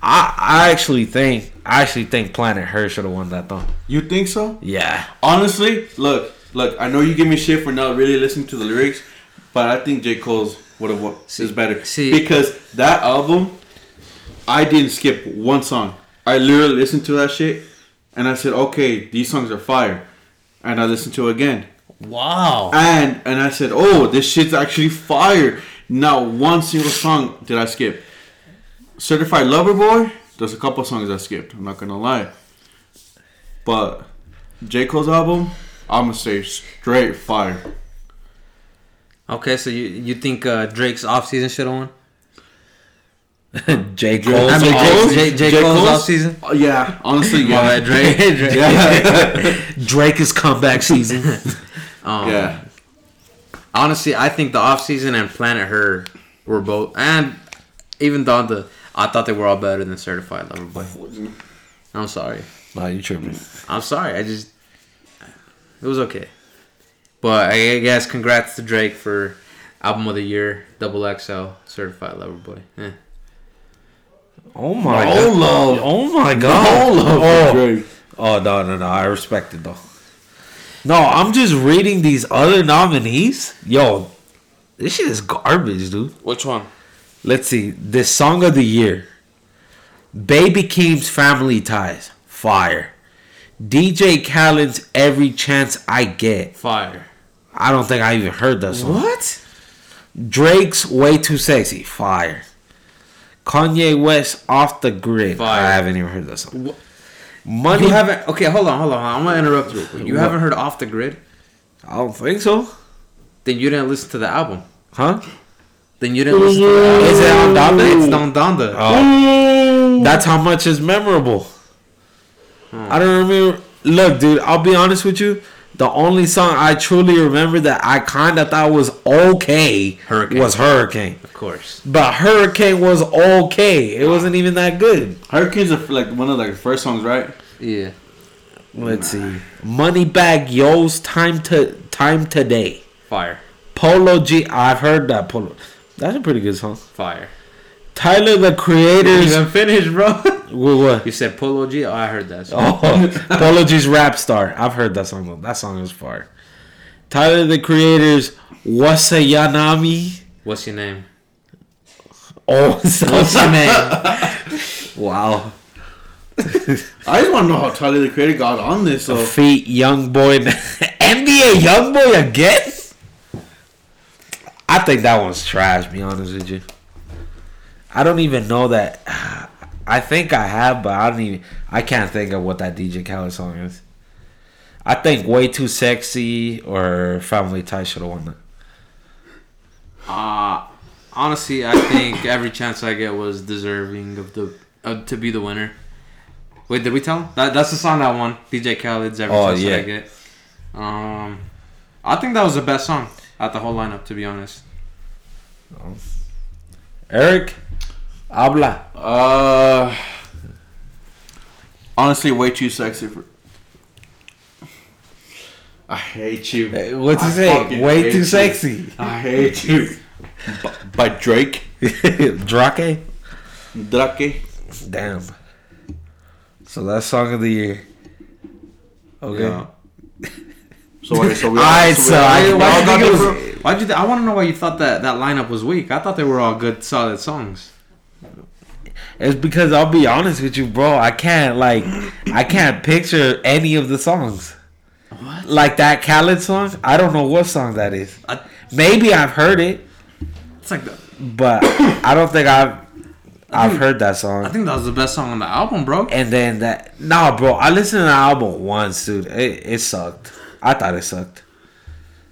I I actually think I actually think Planet Her should have won that though. You think so? Yeah. Honestly, look, look. I know you give me shit for not really listening to the lyrics, but I think J Cole's would have won. is better. see- because that album, I didn't skip one song. I literally listened to that shit, and I said, okay, these songs are fire, and I listened to it again, Wow. and and I said, oh, this shit's actually fire. Not one single song did I skip. Certified Lover Boy, there's a couple songs I skipped. I'm not gonna lie, but J Cole's album, I'm gonna say straight fire. Okay, so you you think uh, Drake's off season should have won? J. Cole. I mean, J. J, J, J, J. Cole's, Cole's? off season. Oh, yeah, honestly, My yeah, bad, Drake. Drake. yeah, Drake's comeback season. Um, yeah. Honestly, I think the off season and Planet Her were both, and even Donda. I thought they were all better than Certified Lover Boy. I'm sorry. nah, you tripping. I'm sorry. I just it was okay. But I guess congrats to Drake for album of the year, Double XL, Certified Lover Boy. Eh. Oh my No god. love. Oh my god. No love oh. for Drake. Oh no no no! I respect it though. No, I'm just reading these other nominees. Yo, this shit is garbage, dude. Which one? Let's see. This song of the year. Baby Keem's Family Ties. Fire. DJ Khaled's Every Chance I Get. Fire. I don't think I even heard that song. What? Drake's Way Too Sexy. Fire. Kanye West Off the Grid. Fire. I haven't even heard that song. Money. You haven't? Okay, hold on, hold on. I'm gonna interrupt you. You What? haven't heard Off the Grid? I don't think so. Then you didn't listen to the album. Huh? Then you didn't listen to the album. Is it on Donda? It's Don Donda. Oh. That's how much is memorable. Hmm. I don't remember. Look, dude, I'll be honest with you. The only song I truly remember that I kind of thought was okay Hurricane. was Hurricane. Of course. But Hurricane was okay. It wasn't even that good. Hurricanes are like one of like the first songs, right? Yeah. Let's see. Moneybagg Yo's Time to Time Today. Fire. Polo G. I've heard that Polo. That's a pretty good song. Fire. Tyler the You Creator's. didn't finish, bro. What? what? You said Polo G. Oh, I heard that. Song. Oh, Polo G's Rap Star. I've heard that song. That song is fire. Tyler the Creator's WUSYANAME. What's your name? Oh, What's your name? wow. I just want to know how Tyler the Creator got on this. So Feet Young Boy. NBA Young Boy again? I think that one's trash, be honest with you. I don't even know that. I think I have, but I don't even. I can't think of what that DJ Khaled song is. I think Way Too Sexy or Family Ties should have won that. Uh, honestly, I think every chance I get was deserving of the uh, to be the winner. Wait, did we tell him? That, that's the song that won. DJ Khaled's every Oh, chance yeah. I get. Um, I think that was the best song at the whole lineup. To be honest, Eric, habla. Uh, honestly, way too sexy for. I hate you. What's he say? Way too you. sexy. I hate you. By Drake, Drake. Drake. Damn. So that's song of the year. Okay. Yeah. So, wait, so we Alright, we so I- why all do you got think it was- different- Why'd you? Th- I want to know why you thought that that lineup was weak. I thought they were all good, solid songs. It's because I'll be honest with you, bro. I can't like, I can't picture any of the songs. What? Like that Khaled song. I don't know what song that is. I, Maybe I've heard it, it's like the, but I don't think I've I've think- heard that song. I think that was the best song on the album, bro. And then that nah, bro. I listened to the album once, dude. It, it sucked. I thought it sucked.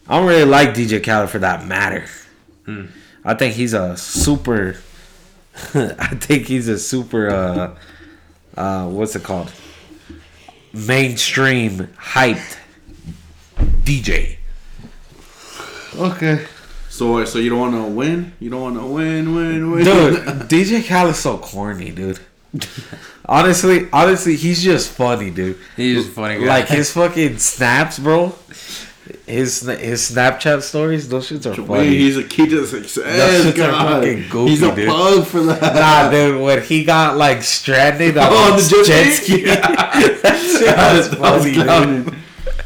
I don't really like DJ Khaled for that matter. Hmm. I think he's a super. I think he's a super. uh uh What's it called? Mainstream hyped DJ. Okay. So, so you don't want to win? You don't want to win, win, win. Dude, DJ Khaled's so corny, dude. honestly, honestly, he's just funny, dude. He's a funny guy. Like his fucking snaps, bro. His his Snapchat stories, those shits are Wait, funny. he's a key to success. Those shits are God. fucking goofy, he's a dude. plug for that. Nah, dude, when he got like stranded on, Oh, the the jet jet ski, ski? that shit I was was funny, dude. clowning.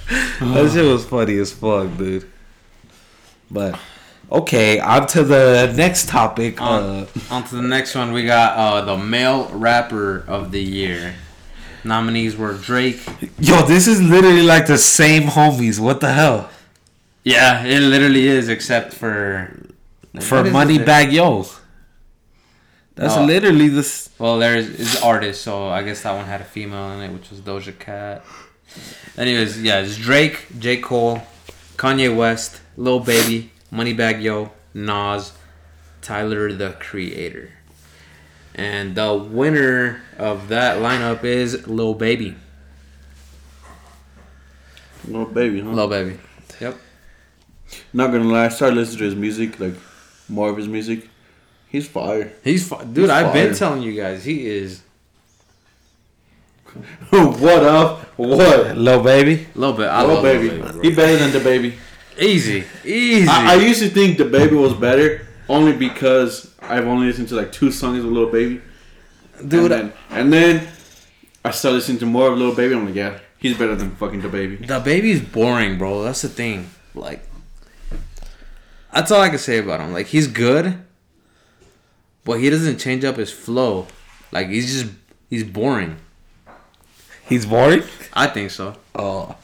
That shit was funny as fuck, dude. But okay, on to the next topic. On, Uh, on to the next one, we got uh, the male rapper of the year. Nominees were Drake. yo, this is literally like the same homies. What the hell? Yeah, it literally is, except for For what is money bag yo. That's Oh. literally this. Well, there's is artist, so I guess that one had a female in it, which was Doja Cat. Anyways, yeah, it's Drake, J. Cole, Kanye West, Lil Baby, Moneybagg Yo, Nas, Tyler the Creator. And the winner of that lineup is Lil Baby. Lil baby, huh? Lil Baby. Yep. Not gonna lie, I started listening to his music, like more of his music. He's fire. He's fu- dude. He's I've been telling you guys, he is what up? What? Lil baby. a little. I Lil love baby. Lil Baby. he better than the baby. Easy, easy. I, I used to think the baby was better only because I've only listened to like two songs of Little Baby. Dude, and then, and then I started listening to more of Little Baby. I'm like, yeah, he's better than fucking the baby. The baby's boring, bro. That's the thing. Like, that's all I can say about him. Like, he's good, but he doesn't change up his flow. Like, he's just he's boring. He's boring. I think so. Oh.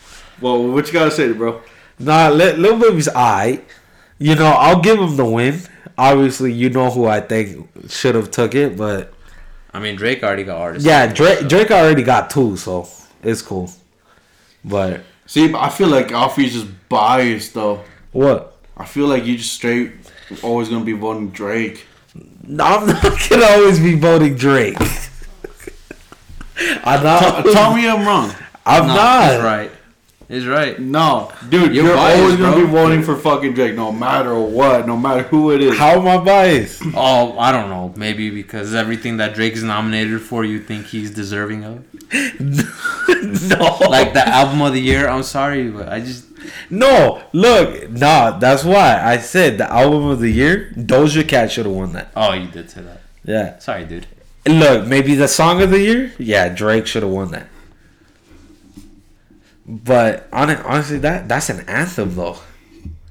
Well, what you gotta say, bro? Nah, Lil Lil Baby's I. You know, I'll give him the win. Obviously, you know who I think should have took it, but I mean, Drake already got artists. yeah, Drake Drake already got two, so it's cool. But See, I feel like Alfie's just biased though. what? I feel like you just straight always gonna be voting Drake. No, I'm not gonna always be voting Drake. I'm not. Tell me I'm wrong. I'm no, not. He's right. He's right. No, dude, You're you're, biased, always gonna bro. be voting for fucking Drake, no matter what, no matter who it is. How am I biased? Oh, I don't know. Maybe because everything that Drake is nominated for, you think he's deserving of. no. Like the album of the year. I'm sorry, but I just No, look, nah, that's why I said the album of the year, Doja Cat should have won that. Oh, you did say that. Yeah. Sorry, dude. Look, maybe the song of the year. Yeah, Drake should have won that. But hon- honestly, that that's an anthem though.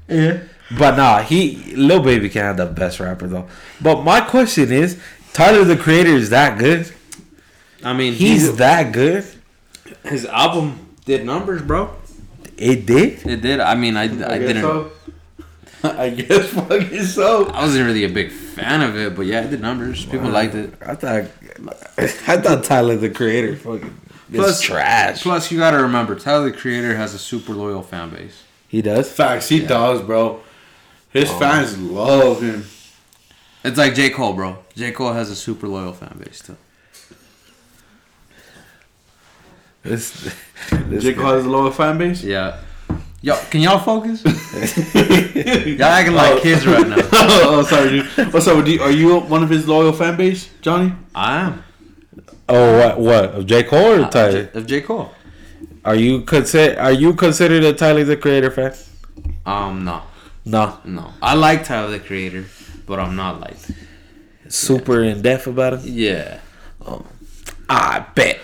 Yeah. But nah, he Lil Baby can have the best rapper though. But my question is, Tyler the Creator is that good? I mean, He's that good? his album did numbers, bro. It did. It did. I mean, I, I, I, guess didn't. so. I guess fucking so. I wasn't really a big fan of it, but yeah, it did numbers. People liked it. I thought I thought Tyler the Creator fucking is Plus- trash. Plus, you gotta remember, Tyler the Creator has a super loyal fan base. He does. Facts, he does, bro. His oh. fans love him. It's like J Cole, bro. J Cole has a super loyal fan base too. This, this Jake has a lower fan base. Yeah. Yo, can y'all focus? y'all acting like oh. kids right now. oh, sorry, dude. What's up? with you? Are you one of his loyal fan base, Johnny? I am. Oh, what? What? Of J Cole or Tyler? Of J Cole. Are you consider? Are you considered a Tyler the Creator fan? Um, no, No. no. I like Tyler the Creator, but I'm not like. Super in depth about him. Yeah. I bet.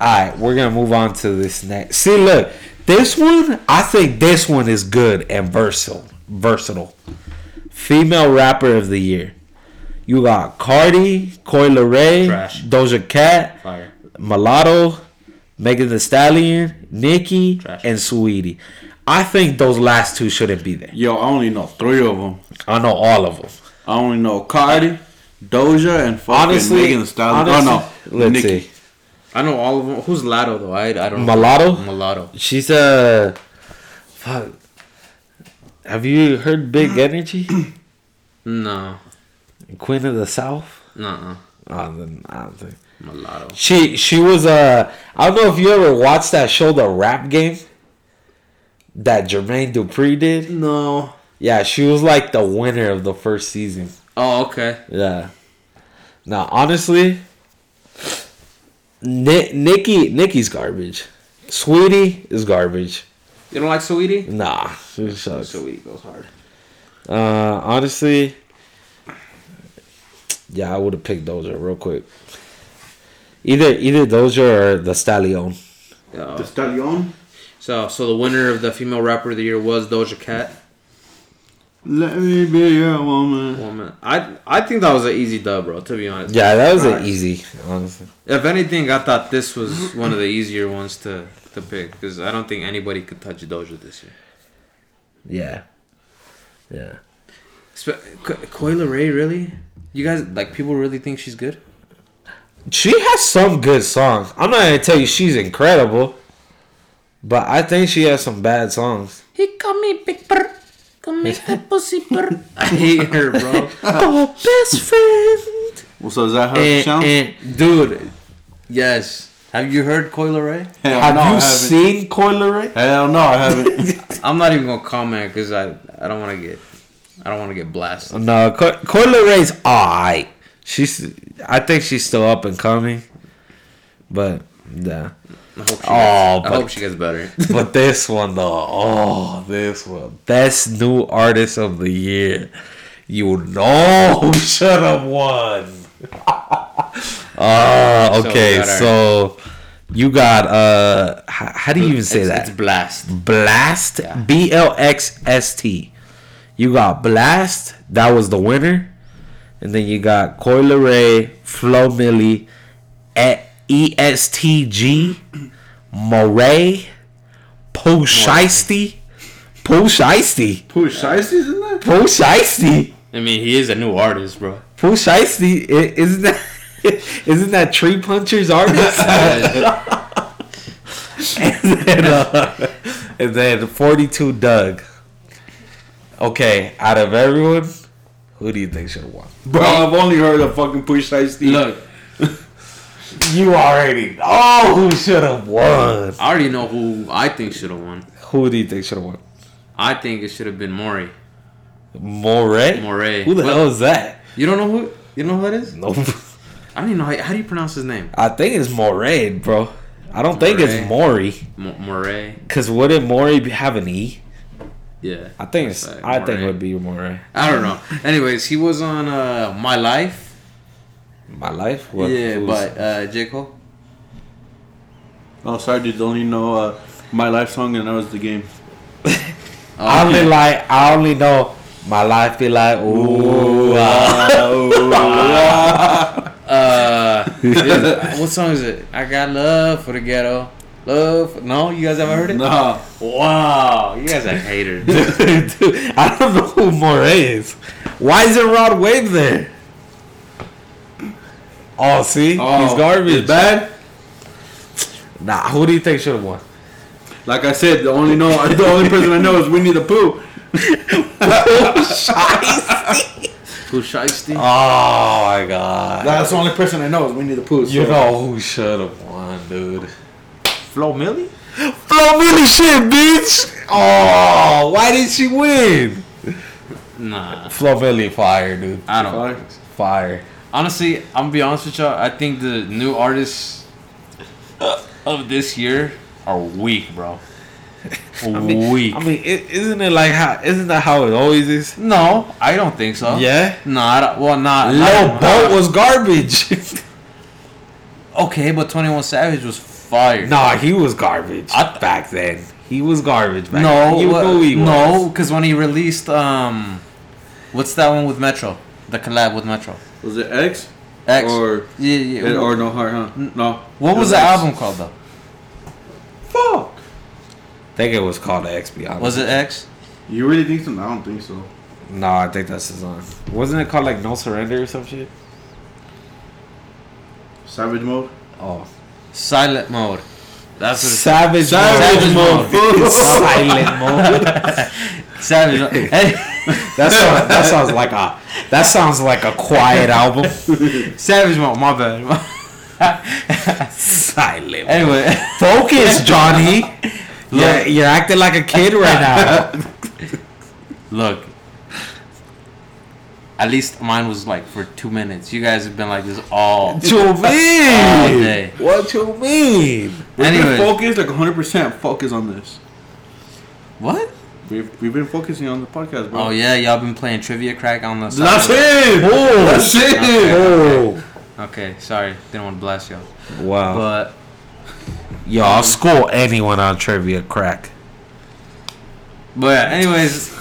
All right, we're gonna move on to this next. See, look, this one. I think this one is good and versatile. Versatile. Female rapper of the year. You got Cardi, Coi Leray, Trash. Doja Cat, Fire. Mulatto, Megan Thee Stallion, Nicki, Trash. and Saweetie. I think those last two shouldn't be there. Yo, I only know three of them. I know all of them. I only know Cardi, Doja, and fucking Honestly, Megan Thee Stallion. honestly, oh no, let's Nicki. see. I know all of them. Who's Lato though? I I don't. Mulatto? know. Mulatto. She's a. Fuck. Have you heard Big mm. Energy? No. Queen of the South? No. Oh, then I don't think. Mulatto. She she was uh I don't know if you ever watched that show, The Rap Game, that Jermaine Dupri did. No. Yeah, she was like the winner of the first season. Oh, okay. Yeah. Now, honestly, Ni- Nicki Nicki's garbage. Saweetie is garbage. You don't like Saweetie? Nah, she sucks. Saweetie goes hard. Uh, honestly, yeah, I would have picked Doja real quick. Either either Doja or the Stallion. The Stallion. So, so the winner of the female rapper of the year was Doja Cat. Let me be your woman. Woman, I I think that was an easy dub, bro. To be honest. Yeah, that was Right. an easy, honestly. If anything, I thought this was one of the easier ones to to pick because I don't think anybody could touch Doja this year. Yeah, yeah. Spe- Co- Coi Leray, really? You guys like people really think she's good? She has some good songs. I'm not gonna tell you she's incredible, but I think she has some bad songs. He call me Big Bird, call me the pussy bird. I hate her, bro. Oh, best friend. Well, so is that how it and, sounds? and dude, yes. Have you heard Coi Leray? Hell Have no, I you haven't. seen Coi Leray? Hell no, I haven't. I'm not even gonna comment because I I don't want to get I don't want to get blasted. No, Co- Coi Leray's alright. She's, I think she's still up and coming, but yeah. I hope she gets, Oh, I hope she gets better. But this one though, oh, this one, best new artist of the year. You know, who should have won. Ah, okay. our- So, you got uh, how, how do you even say it's, that? It's Blxst. Blxst. B L X S T. You got Blxst, that was the winner, and then you got Coi Leray, Flo Milli, E S T G, Morray, Pooh Shiesty, Pooh Shiesty, Push Shiesty's in there? Pooh Shiesty, I mean, he is a new artist, bro. Pooh Shiesty. i- Isn't that isn't that Tree Puncher's artist? and then, uh, and then 42 Dugg. Okay, out of everyone, who do you think should have won? Bro, I've only heard of fucking Push Shiesty. Look, You already know who should have won. I already know who I think should have won. Who do you think should have won? I think it should have been Maury. Morray? Morray. Who the What? hell is that? You don't know who? You know who that is? No. I don't even know how, how do you pronounce his name. I think it's Morray, bro. I don't think it's Maury. Mo- Morray. Cause wouldn't Maury have an E? Yeah. I think it's. Like I think it would be more. I don't know. Anyways, he was on uh, My Life, My life. What, yeah, who's- but uh, J Cole. Oh, sorry, dude. Only know uh, my life song, and that was the game. Oh, I only like. I only know. My life be like. Ooh. ah. Uh, is- what song is it? I got love for the ghetto. Love. No, you guys ever heard it? No. Wow, you guys are haters. Dude, I don't know who Morray is. Why isn't Rod Wave there? Oh, see, Oh, he's garbage. It's bad. Nah, who do you think should have won? Like I said, the only know the only person I know is Winnie the Pooh. Who's shiesty? Oh my god! That's the only person I know is Winnie the Pooh. You know who should have won, dude? Flo Milli? Flo Milli shit, bitch! Oh, why did she win? Nah, Flo Milli fire, dude. I don't. Fire. Fire. Honestly, I'm gonna be honest with y'all. I think the new artists of this year are weak, bro. weak. I mean, is isn't it like how? Isn't that how it always is? no, I don't think so. Yeah. No, I don't, well, not. Lil Boat was garbage. okay, but Twenty One Savage was fire. nah, he was garbage I- back then. He was garbage back no, then. You what- know he was. no, because when he released um, what's that one with Metro? The collab with Metro. Was it X? X. Or yeah, yeah. or no heart? Huh? No. what It was the X. album called though? Fuck. I think it was called X. Be honest. Was it X? You really think so? I don't think so. No, I think that's his own. Wasn't it called like No Surrender or some shit? Savage mode. Oh, Silent Mode. That's what it's Savage, Savage mode. mode. Silent mode. Savage. Mode. Hey, That sounds, that sounds like a that sounds like a quiet album. Savage Mode. My bad. Silent. Mode. anyway, Focus, Johnny. You're, you're acting like a kid right now. look. At least mine was like for two minutes. You guys have been like this all. What you All day. What you mean? We've Anyway. been focused like 100 percent focus on this. What? We've, we've been focusing on the podcast, bro. Oh yeah, y'all been playing trivia crack on the. That's side. it. Oh, That's it. Oh. Okay, sorry, didn't want to blast y'all. Wow. But Yo, I'll school anyone on trivia crack. but yeah, anyways,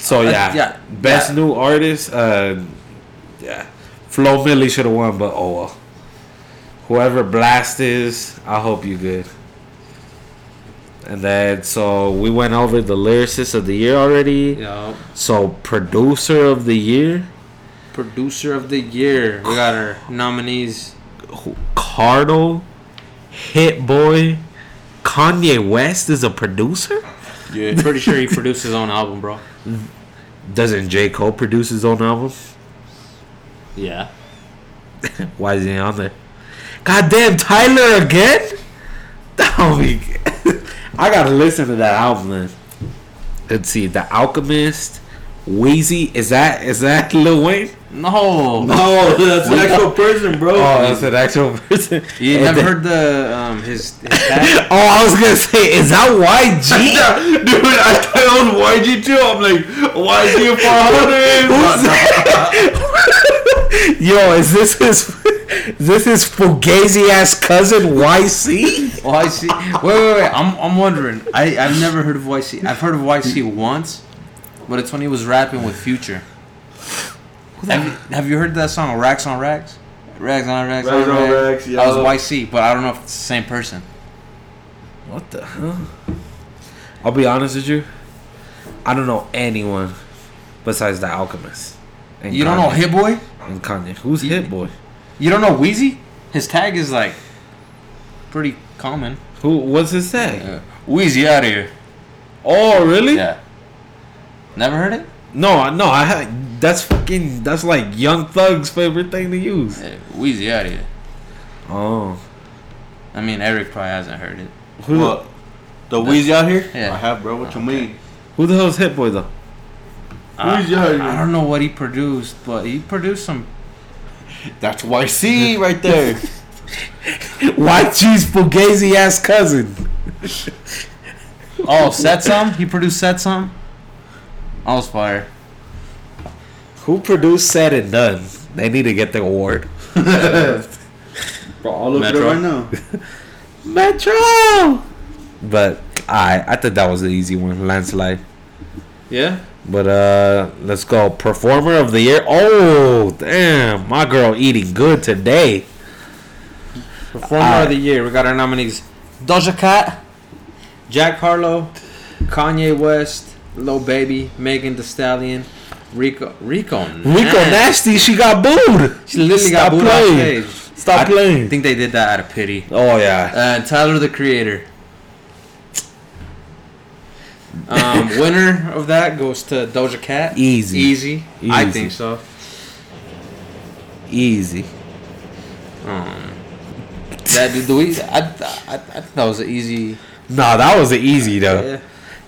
So Uh, yeah, yeah, best yeah. new artist. Uh, yeah, Flo Milli should have won, but oh well. Whoever Blxst is, I hope you good. And then so we went over the lyricist of the year already. know, So producer of the year, producer of the year, we got our nominees. Cardo, Hit Boy, Kanye West is a producer. Yeah. Pretty sure he produced his own album, bro. Doesn't J Cole produce his own album? Yeah. Why is he on there? Goddamn, Tyler again? My I gotta listen to that album then. Let's see, The Alchemist, Wheezy. Is that is that Lil Wayne? No. No, that's an actual person, bro. Oh, that's an actual person. You And never heard the um his, his? Oh, I was gonna say, is that YG? Dude, I thought it was YG too. I'm like, YG for 100. Yo, is this his? This is fugazi ass cousin YC? YC. Wait, wait, wait. I'm I'm wondering. I I've never heard of YC. I've heard of YC once, but it's when he was rapping with Future. Have you, have you heard that song Racks on Racks? Rags on Racks Rags on on Racks. Racks, That was yeah. YC, but I don't know if it's the same person. What the hell? I'll be honest with you. I don't know anyone besides the Alchemist. And You don't know Kanye. Hit Boy? And Kanye. Who's You- Hit Boy? You don't know Wheezy? His tag is like pretty common. Who? What's his tag? Uh, Wheezy out of here. Oh, really? Yeah. Never heard it? No, no. I had. That's fucking. That's like Young Thug's favorite thing to use. Yeah, Wheezy out of here. Oh. I mean, Eric probably hasn't heard it. Who? What? The Wheezy out here? Yeah. I have, bro. What you mean? Who the hell's Hit Boy though? Wheezy out here. I don't know what he produced, but he produced some. That's YC right there. YG's fugazi ass cousin. Oh, set some. He produced set some. I was fire. Who produced Said and Done? They need to get the award. Bro, I'll look Metro. it right now. Metro. But I I thought that was the easy one, landslide. Yeah. But uh, let's go. Performer of the year. Oh damn, my girl eating good today. Performer Ah. of the year. We got our nominees: Doja Cat, Jack Harlow, Kanye West, Lil Baby, Megan Thee Stallion, Rico. Rico. Rico. Nasty, she got booed. She literally got Stop booed off stage. Stop I playing. I think they did that out of pity. Oh yeah. And Tyler the Creator. Um, winner of that goes to Doja Cat. Easy. Easy. I think so. Easy. Um, that do we? I, I, I that was an easy. Nah, that was an easy though. Yeah.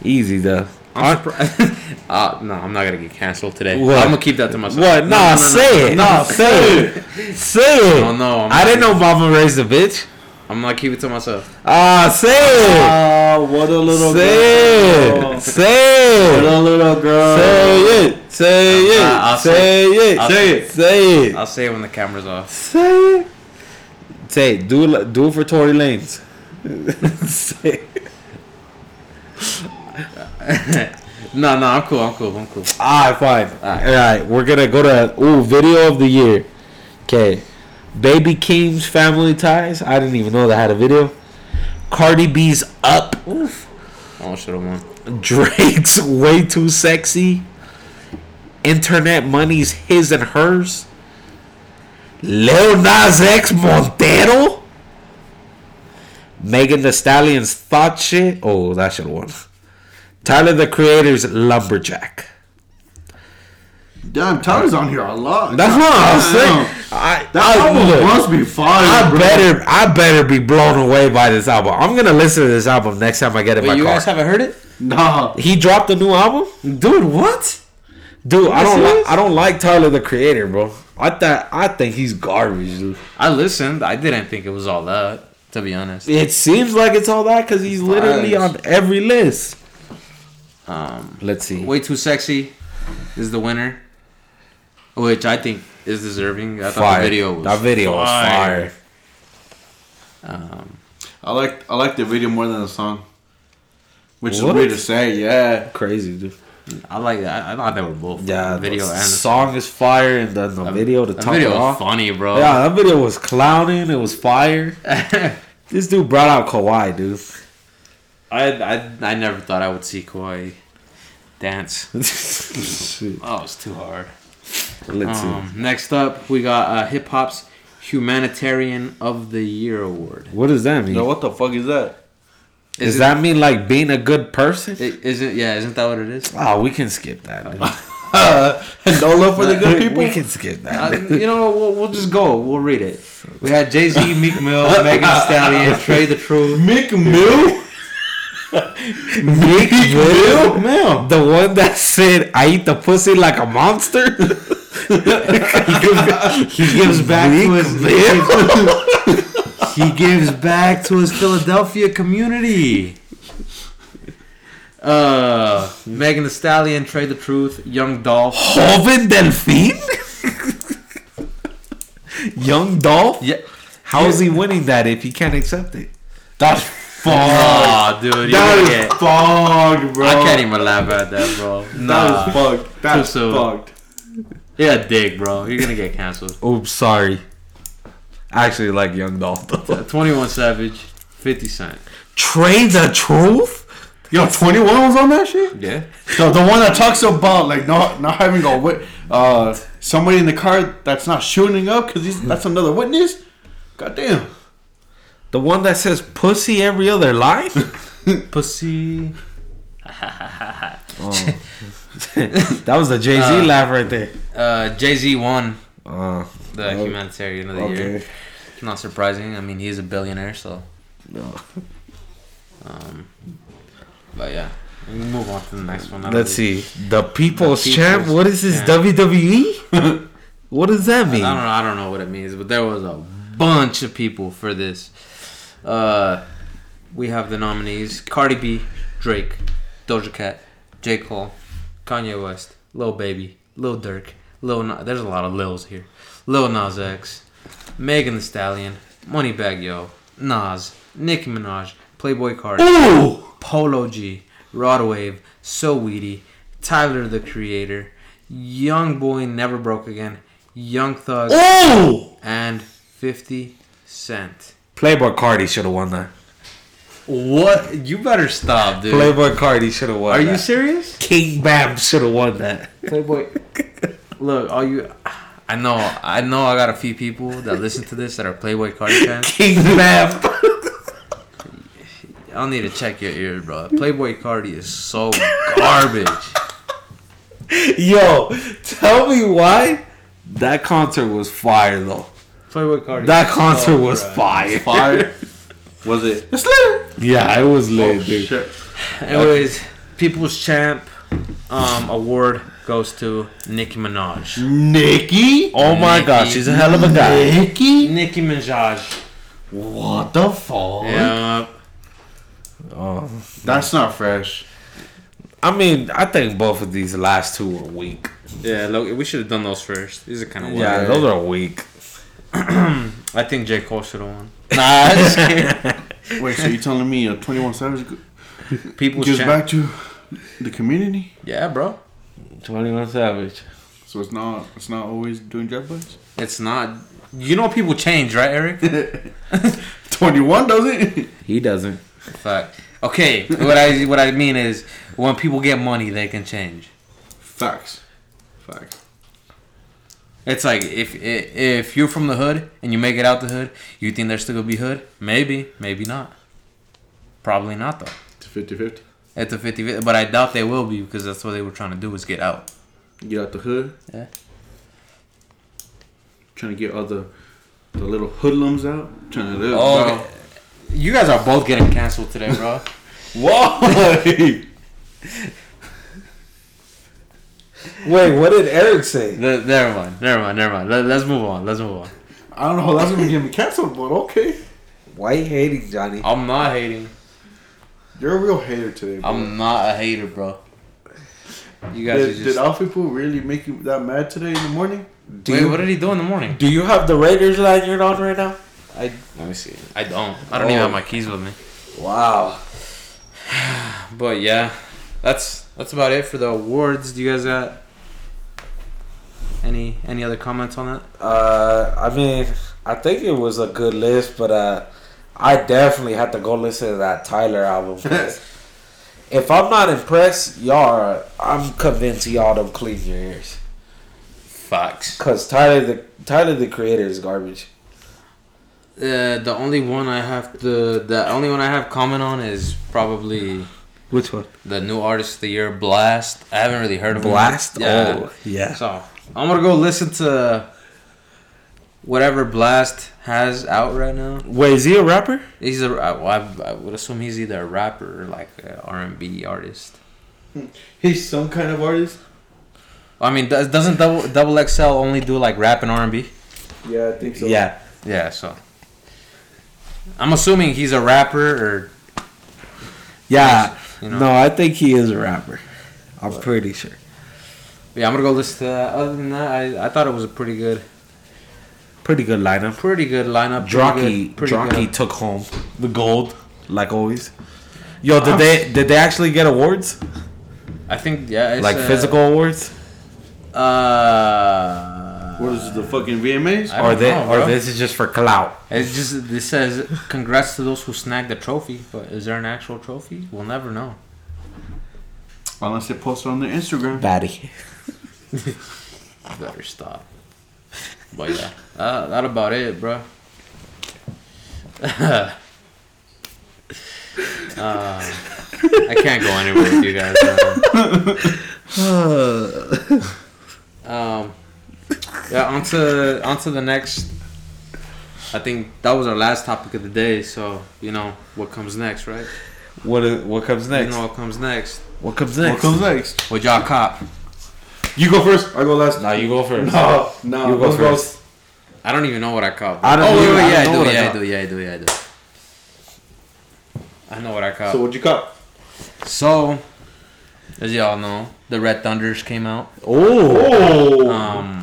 Easy though. I'm surprised. uh, no, I'm not gonna get canceled today. What? I'm gonna keep that to myself. What? No, Nah, no, no, say it. no, Nah, say it. Say it. No, no, I'm I not didn't know Mama raised a bitch. I'm gonna keep it to myself. Ah, say it. Ah, what a little Say girl. it. Say it. What a little girl. Say it. Say it. I'll- I'll say it. I'll Say say it. Say it. I'll say it when the camera's off. Say it. Say it. Do it. Do it for Tory Lanez. say it. No, no, I'm cool. I'm cool. I'm cool. Ah, fine. Alright. All right, we're gonna go to ooh video of the year. Okay, Baby Keem's Family Ties. I didn't even know they had a video. Cardi B's Up. Oof. Oh, should have won. Drake's Way Too Sexy. Internet Money's His and Hers. Lil Nas X Montero. Megan Thee Stallion's Thot Shit. Oh, that should have won. Tyler the Creator's Lumberjack. Damn, Tyler's on here a lot. That's what I was saying. I, That I, album look, must be fire, I bro. better, I better be blown away by this album. I'm gonna listen to this album next time I get in Wait, my you car. guys haven't heard it, Nah. he dropped a new album, dude? What? dude. I don't, serious? like, I don't like Tyler the Creator, bro. I thought, I think he's garbage, dude. I listened. I didn't think it was all that. To be honest. It seems like it's all that because he's literally on every list. Um, Let's see. way too sexy is the winner, which I think is deserving. I thought Fire. the video was that video was fire. Um, I like I like the video more than the song. Which What? is weird to say, yeah. Crazy, dude. I like that. I thought they were both. Yeah, the video the and the song is fire, and then the video to The top video it was off. funny, bro. Yeah, that video was clowning. It was fire. This dude brought out Kawhi, dude. I, I I never thought I would see Kawhi dance. Shit. Oh, it was too hard. Let's Um, next up, we got uh, hip hop's Humanitarian of the Year award. see. What does that mean? Yo, what the fuck is that? Does it- that mean like being a good person? i- Is it? Yeah, isn't that what it is? Oh, we can skip that. Dude. no love for the good people. We can skip Uh, that. you know, we'll, we'll just go. We'll read it. We had Jay Z, Meek Mill, Megan Thee Stallion, Trae Tha Truth. Mick Mill? Meek Mill? Mill. The one that said, I eat the pussy like a monster? He gives back to his. He gives back to his Philadelphia community. Uh, Megan Thee Stallion, Trae Tha Truth, Young Dolph. Joven Delfin? Young Dolph? Yeah. How is he winning that if he can't accept it? That's fucked. Oh, dude, you're That gonna is get. fucked, bro. I can't even laugh at that, bro. That Nah. is fucked. That's soon. fucked. Yeah, dig, bro. You're gonna get canceled. Oops, sorry. I actually like Young Dolph. 21 Savage, 50 Cent. Trae Tha Truth? Yo, 21 was on that shit? Yeah. So the one that talks about like not not having a wit, uh, somebody in the car that's not shooting up because that's another witness. Goddamn. The one that says pussy every other line? Pussy. that was the Jay Z Uh, laugh right there. Uh, Jay Z won Uh, the Oh, Humanitarian of the Year. Not surprising. I mean, he's a billionaire, so. No. Um, but yeah, we move on to the next one. I Let's see. The People's, The Champ. People's What is this? Champ. WWE? what does that mean? I mean? don't know. I don't know what it means, but there was a bunch of people for this. Uh, we have the nominees: Cardi B, Drake, Doja Cat, J Cole, Kanye West, Lil Baby, Lil Durk, Lil, Na- there's a lot of Lils here. Lil Nas X, Megan Thee Stallion, Moneybagg Yo, Nas, Nicki Minaj, Playboi Carti, Ooh. Polo G, Rod Wave, Saweetie, Tyler the Creator, YoungBoy Never Broke Again, Young Thug, Ooh. and 50 Cent. Playboi Carti should have won that. What? You better stop, dude. Playboi Carti should have won. Are you serious? King Bam should have won that. Playboy. Look, all you. I know, I know. I got a few people that listen to this that are Playboi Carti fans. King Bam. I'll need to check your ears, bro. Playboi Carti is so garbage. Yo, tell me why that concert was fire though. Playboi Carti. That is concert so was trash. fire. Fire. Was it? It's lit. Yeah, it was lit, Oh, dude. shit. Anyways, People's Champ um, award goes to Nicki Minaj. Nicki. Oh my Nicki. gosh, she's a hell of a guy. Nikki. Nicki Minaj. What the fuck? Yeah. Oh. That's not fresh. I mean, I think both of these last two were weak. Yeah, look, we should have done those first. These are kind of Yeah, those are weak. I think J. Cole should have won. Nah, just kidding. Wait, so you telling me a 21 Savage go- People's gives Champ. back to the community? Yeah, bro. 21 Savage. So it's not it's not always doing jet boys? It's not. You know people change, right, Eric? 21 doesn't? He doesn't. Fact. Okay, what I what I mean is when people get money, they can change. Facts. Facts. It's like if if you're from the hood and you make it out the hood, you think they're still gonna be hood? Maybe, maybe not. Probably not though. It's 50 50. It's a 50 but I doubt they will be because that's what they were trying to do is get out. Get out the hood. Yeah. Trying to get all the the little hoodlums out. Trying to Oh, bro. okay. you guys are both getting canceled today, bro. Why? Wait, what did Eric say? The- never mind, never mind, never mind. Let, let's move on. Let's move on. I don't know how that's gonna get me canceled, but okay. Why you hating Johnny? I'm not hating. You're a real hater today, bro. I'm not a hater, bro. You guys did, just. did our people really make you that mad today in the morning? Do Wait, you, what did he do in the morning? do you have the Raiders lanyard on right now? I let me see. I don't. I don't even Oh. have my keys with me. Wow. But yeah, that's that's about it for the awards. Do you guys got any any other comments on that? Uh, I mean, I think it was a good list, but uh, I definitely had to go listen to that Tyler album. if I'm not impressed, y'all, are, I'm convinced y'all don't clean your ears. Facts. Cause Tyler the Tyler the Creator is garbage. Uh, the only one I have the the only one I have comment on is probably Which one? the new artist of the year, Blxst. I haven't really heard of him. Blxst. Yeah. Oh, yeah. So I'm gonna go listen to whatever Blxst has out right now. Wait, is he a rapper? He's a I, well, I, I would assume he's either a rapper or like an R&B artist. He's some kind of artist. I mean, does, doesn't double double XL only do like rap and R&B? Yeah, I think so. Yeah. Yeah, so I'm assuming he's a rapper or Yeah. You know. No, I think he is a rapper. I'm pretty sure. Yeah, I'm gonna go listen to that. Other than that, I, I thought it was a pretty good, Pretty good lineup. pretty good lineup. Drocky, Drocky took home the gold, like always. Yo, did they did they actually get awards? I think yeah, it's, like uh, physical awards, Uh, What is it, the fucking VMAs? I or don't they know, or bro. this is just for clout? It's just this says congrats to those who snagged the trophy, but is there an actual trophy? We'll never know. Unless they post it on their Instagram. Batty. Better stop. But yeah, uh, that about it, bro. uh, I can't go anywhere with you guys. man. um, yeah, on to, on to the next. I think that was our last topic of the day, so you know what comes next, right? What is, what comes You know what comes next. What comes next? What comes next? What y'all cop? You go first. I go last. Nah, you go first. No, no. You go let's first. I don't even know what I caught. I don't oh, wait, even- wait, yeah, I, don't know do, what I yeah, I do, yeah, I do, yeah, I do. I know what I caught. So what'd you cop? So, as y'all know, the Red Thunders came out. Oh. Oh. Um,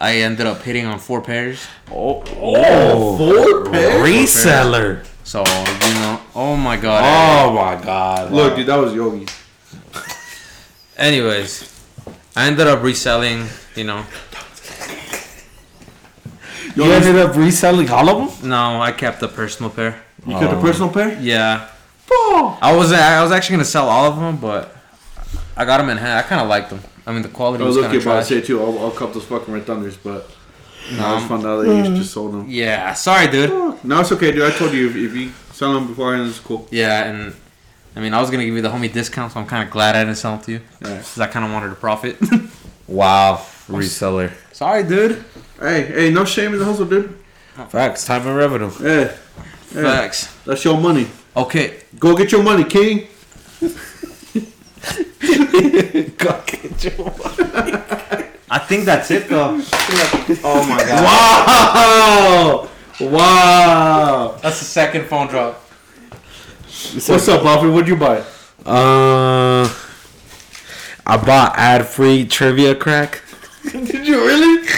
I ended up hitting on four pairs. Oh, oh. oh, four pairs. Reseller. So you know, oh my god. Oh my god. Look, dude, that was Yogi. Anyways, I ended up reselling. You know, You ended up reselling all of them? no, I kept a personal pair. You got the oh. personal pair? Yeah, Oh. I was I was actually gonna sell all of them, but I got them in hand. I kind of liked them. I mean, the quality I was was kind looking of about to say too. I'll, I'll cup those fucking red thunders, but No, I just I'm- found out that you hmm. just sold them. yeah, sorry, dude. No, it's okay, dude. I told you if, if you sell them beforehand, it's cool. Yeah, and I mean, I was gonna give you the homie discount, so I'm kind of glad I didn't sell them to you Yeah. because I kind of wanted to profit. Wow. Reseller. sorry, dude. Hey, hey, no shame in the hustle, dude. Facts. Time and revenue. Hey, hey, Facts. that's your money. Okay, Go get your money, King. I think that's it though. oh my god. Wow! Wow! That's the second phone drop. What's up, Buffy? What'd you buy? Uh, I bought ad-free trivia crack. Did you really?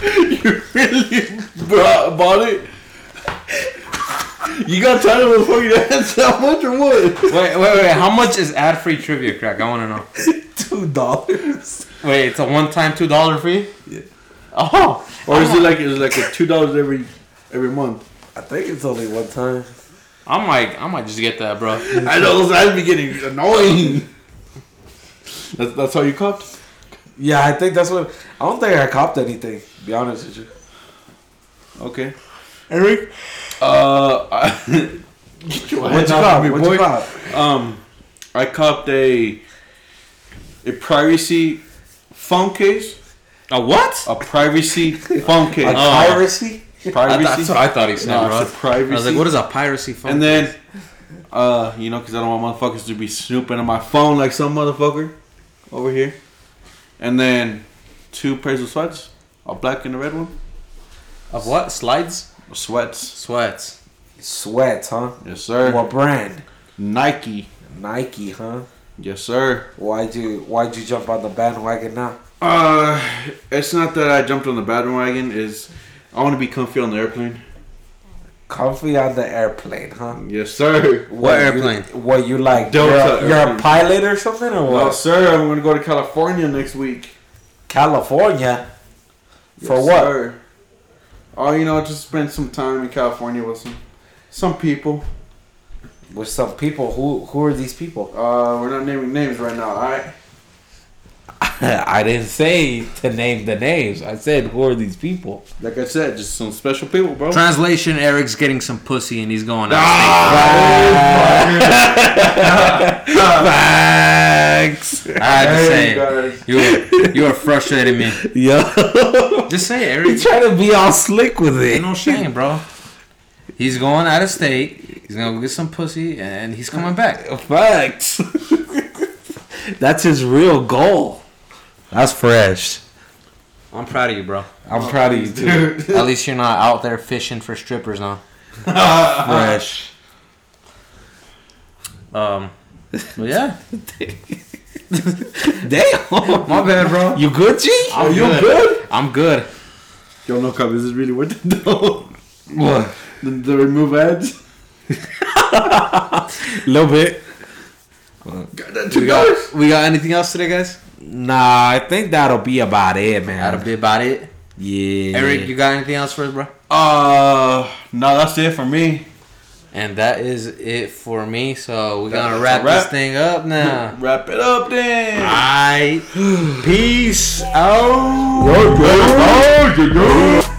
you really bought it? You got tired of the fucking ads that much or what? Wait, wait, wait. How much is ad-free trivia crack? I want to know. Two dollars. Wait, it's a one-time two dollar fee. Yeah. Oh. Or is it like is it like a two dollars every every month? I think it's only one time. I might, I might just get that, bro. I know those ads be getting annoying. That's, that's how you copped? Yeah, I think that's what. I don't think I copped anything. To be honest with you. Okay. Eric? Uh, I, get What you off cop? me, What boy. cop? Um, I copped a a privacy phone case. A what? A privacy phone case. A Oh. piracy? I privacy. thought- that's what I thought he said, No, bro. it's a privacy. I was like, what is a piracy phone? Case? And then, uh, you know, because I don't want motherfuckers to be snooping on my phone like some motherfucker over here. And then two pairs of sweats, a black and a red one. of what? Slides? Sweats. Sweats. Sweats, huh? Yes, sir. What brand? Nike. Nike, huh? Yes, sir. Why'd you Why'd you jump on the bandwagon now? Uh, it's not that I jumped on the bandwagon. Is I want to be comfy on the airplane. Comfy on the airplane, huh? Yes, sir. What you- airplane? what you like? Delta you're, a, you're a pilot or something or what? No, what? sir. I'm gonna go to California next week. California. For what? Sir. Oh, you know, just spend some time in California with some some people. With some people. Who Who are these people? Uh, we're not naming names right now. All right. I didn't say to name the names. I said who are these people? Like I said, just some special people, bro. Translation: Eric's getting some pussy and he's going out. Facts. I had to Hey, say, guys. you were, you were frustrating me. Yo, Just say, it, you Eric. trying to be all slick with it? Ain't no shame, bro. He's going out of state. He's gonna go get some pussy, and he's coming back. Facts. That's his real goal. That's fresh. I'm proud of you, bro. I'm proud of you too. Dude. At least you're not out there fishing for strippers, now. Fresh. Um, but yeah, Damn. my bad, bro. You good, G? I'm you good. good? I'm good. Yo, no cop, is this really worth it though? What? the, the remove ads? A little bit. Got that We two got, dollars? we got anything else today, guys? Nah, I think that'll be about it, man. That'll be about it. Yeah. Eric, you got anything else for us, bro? Uh, no, that's it for me. And that is it for me. So we're That's gonna wrap, wrap. this thing up now. Wrap it up then. Alright. Peace out. Oh, yeah, yeah.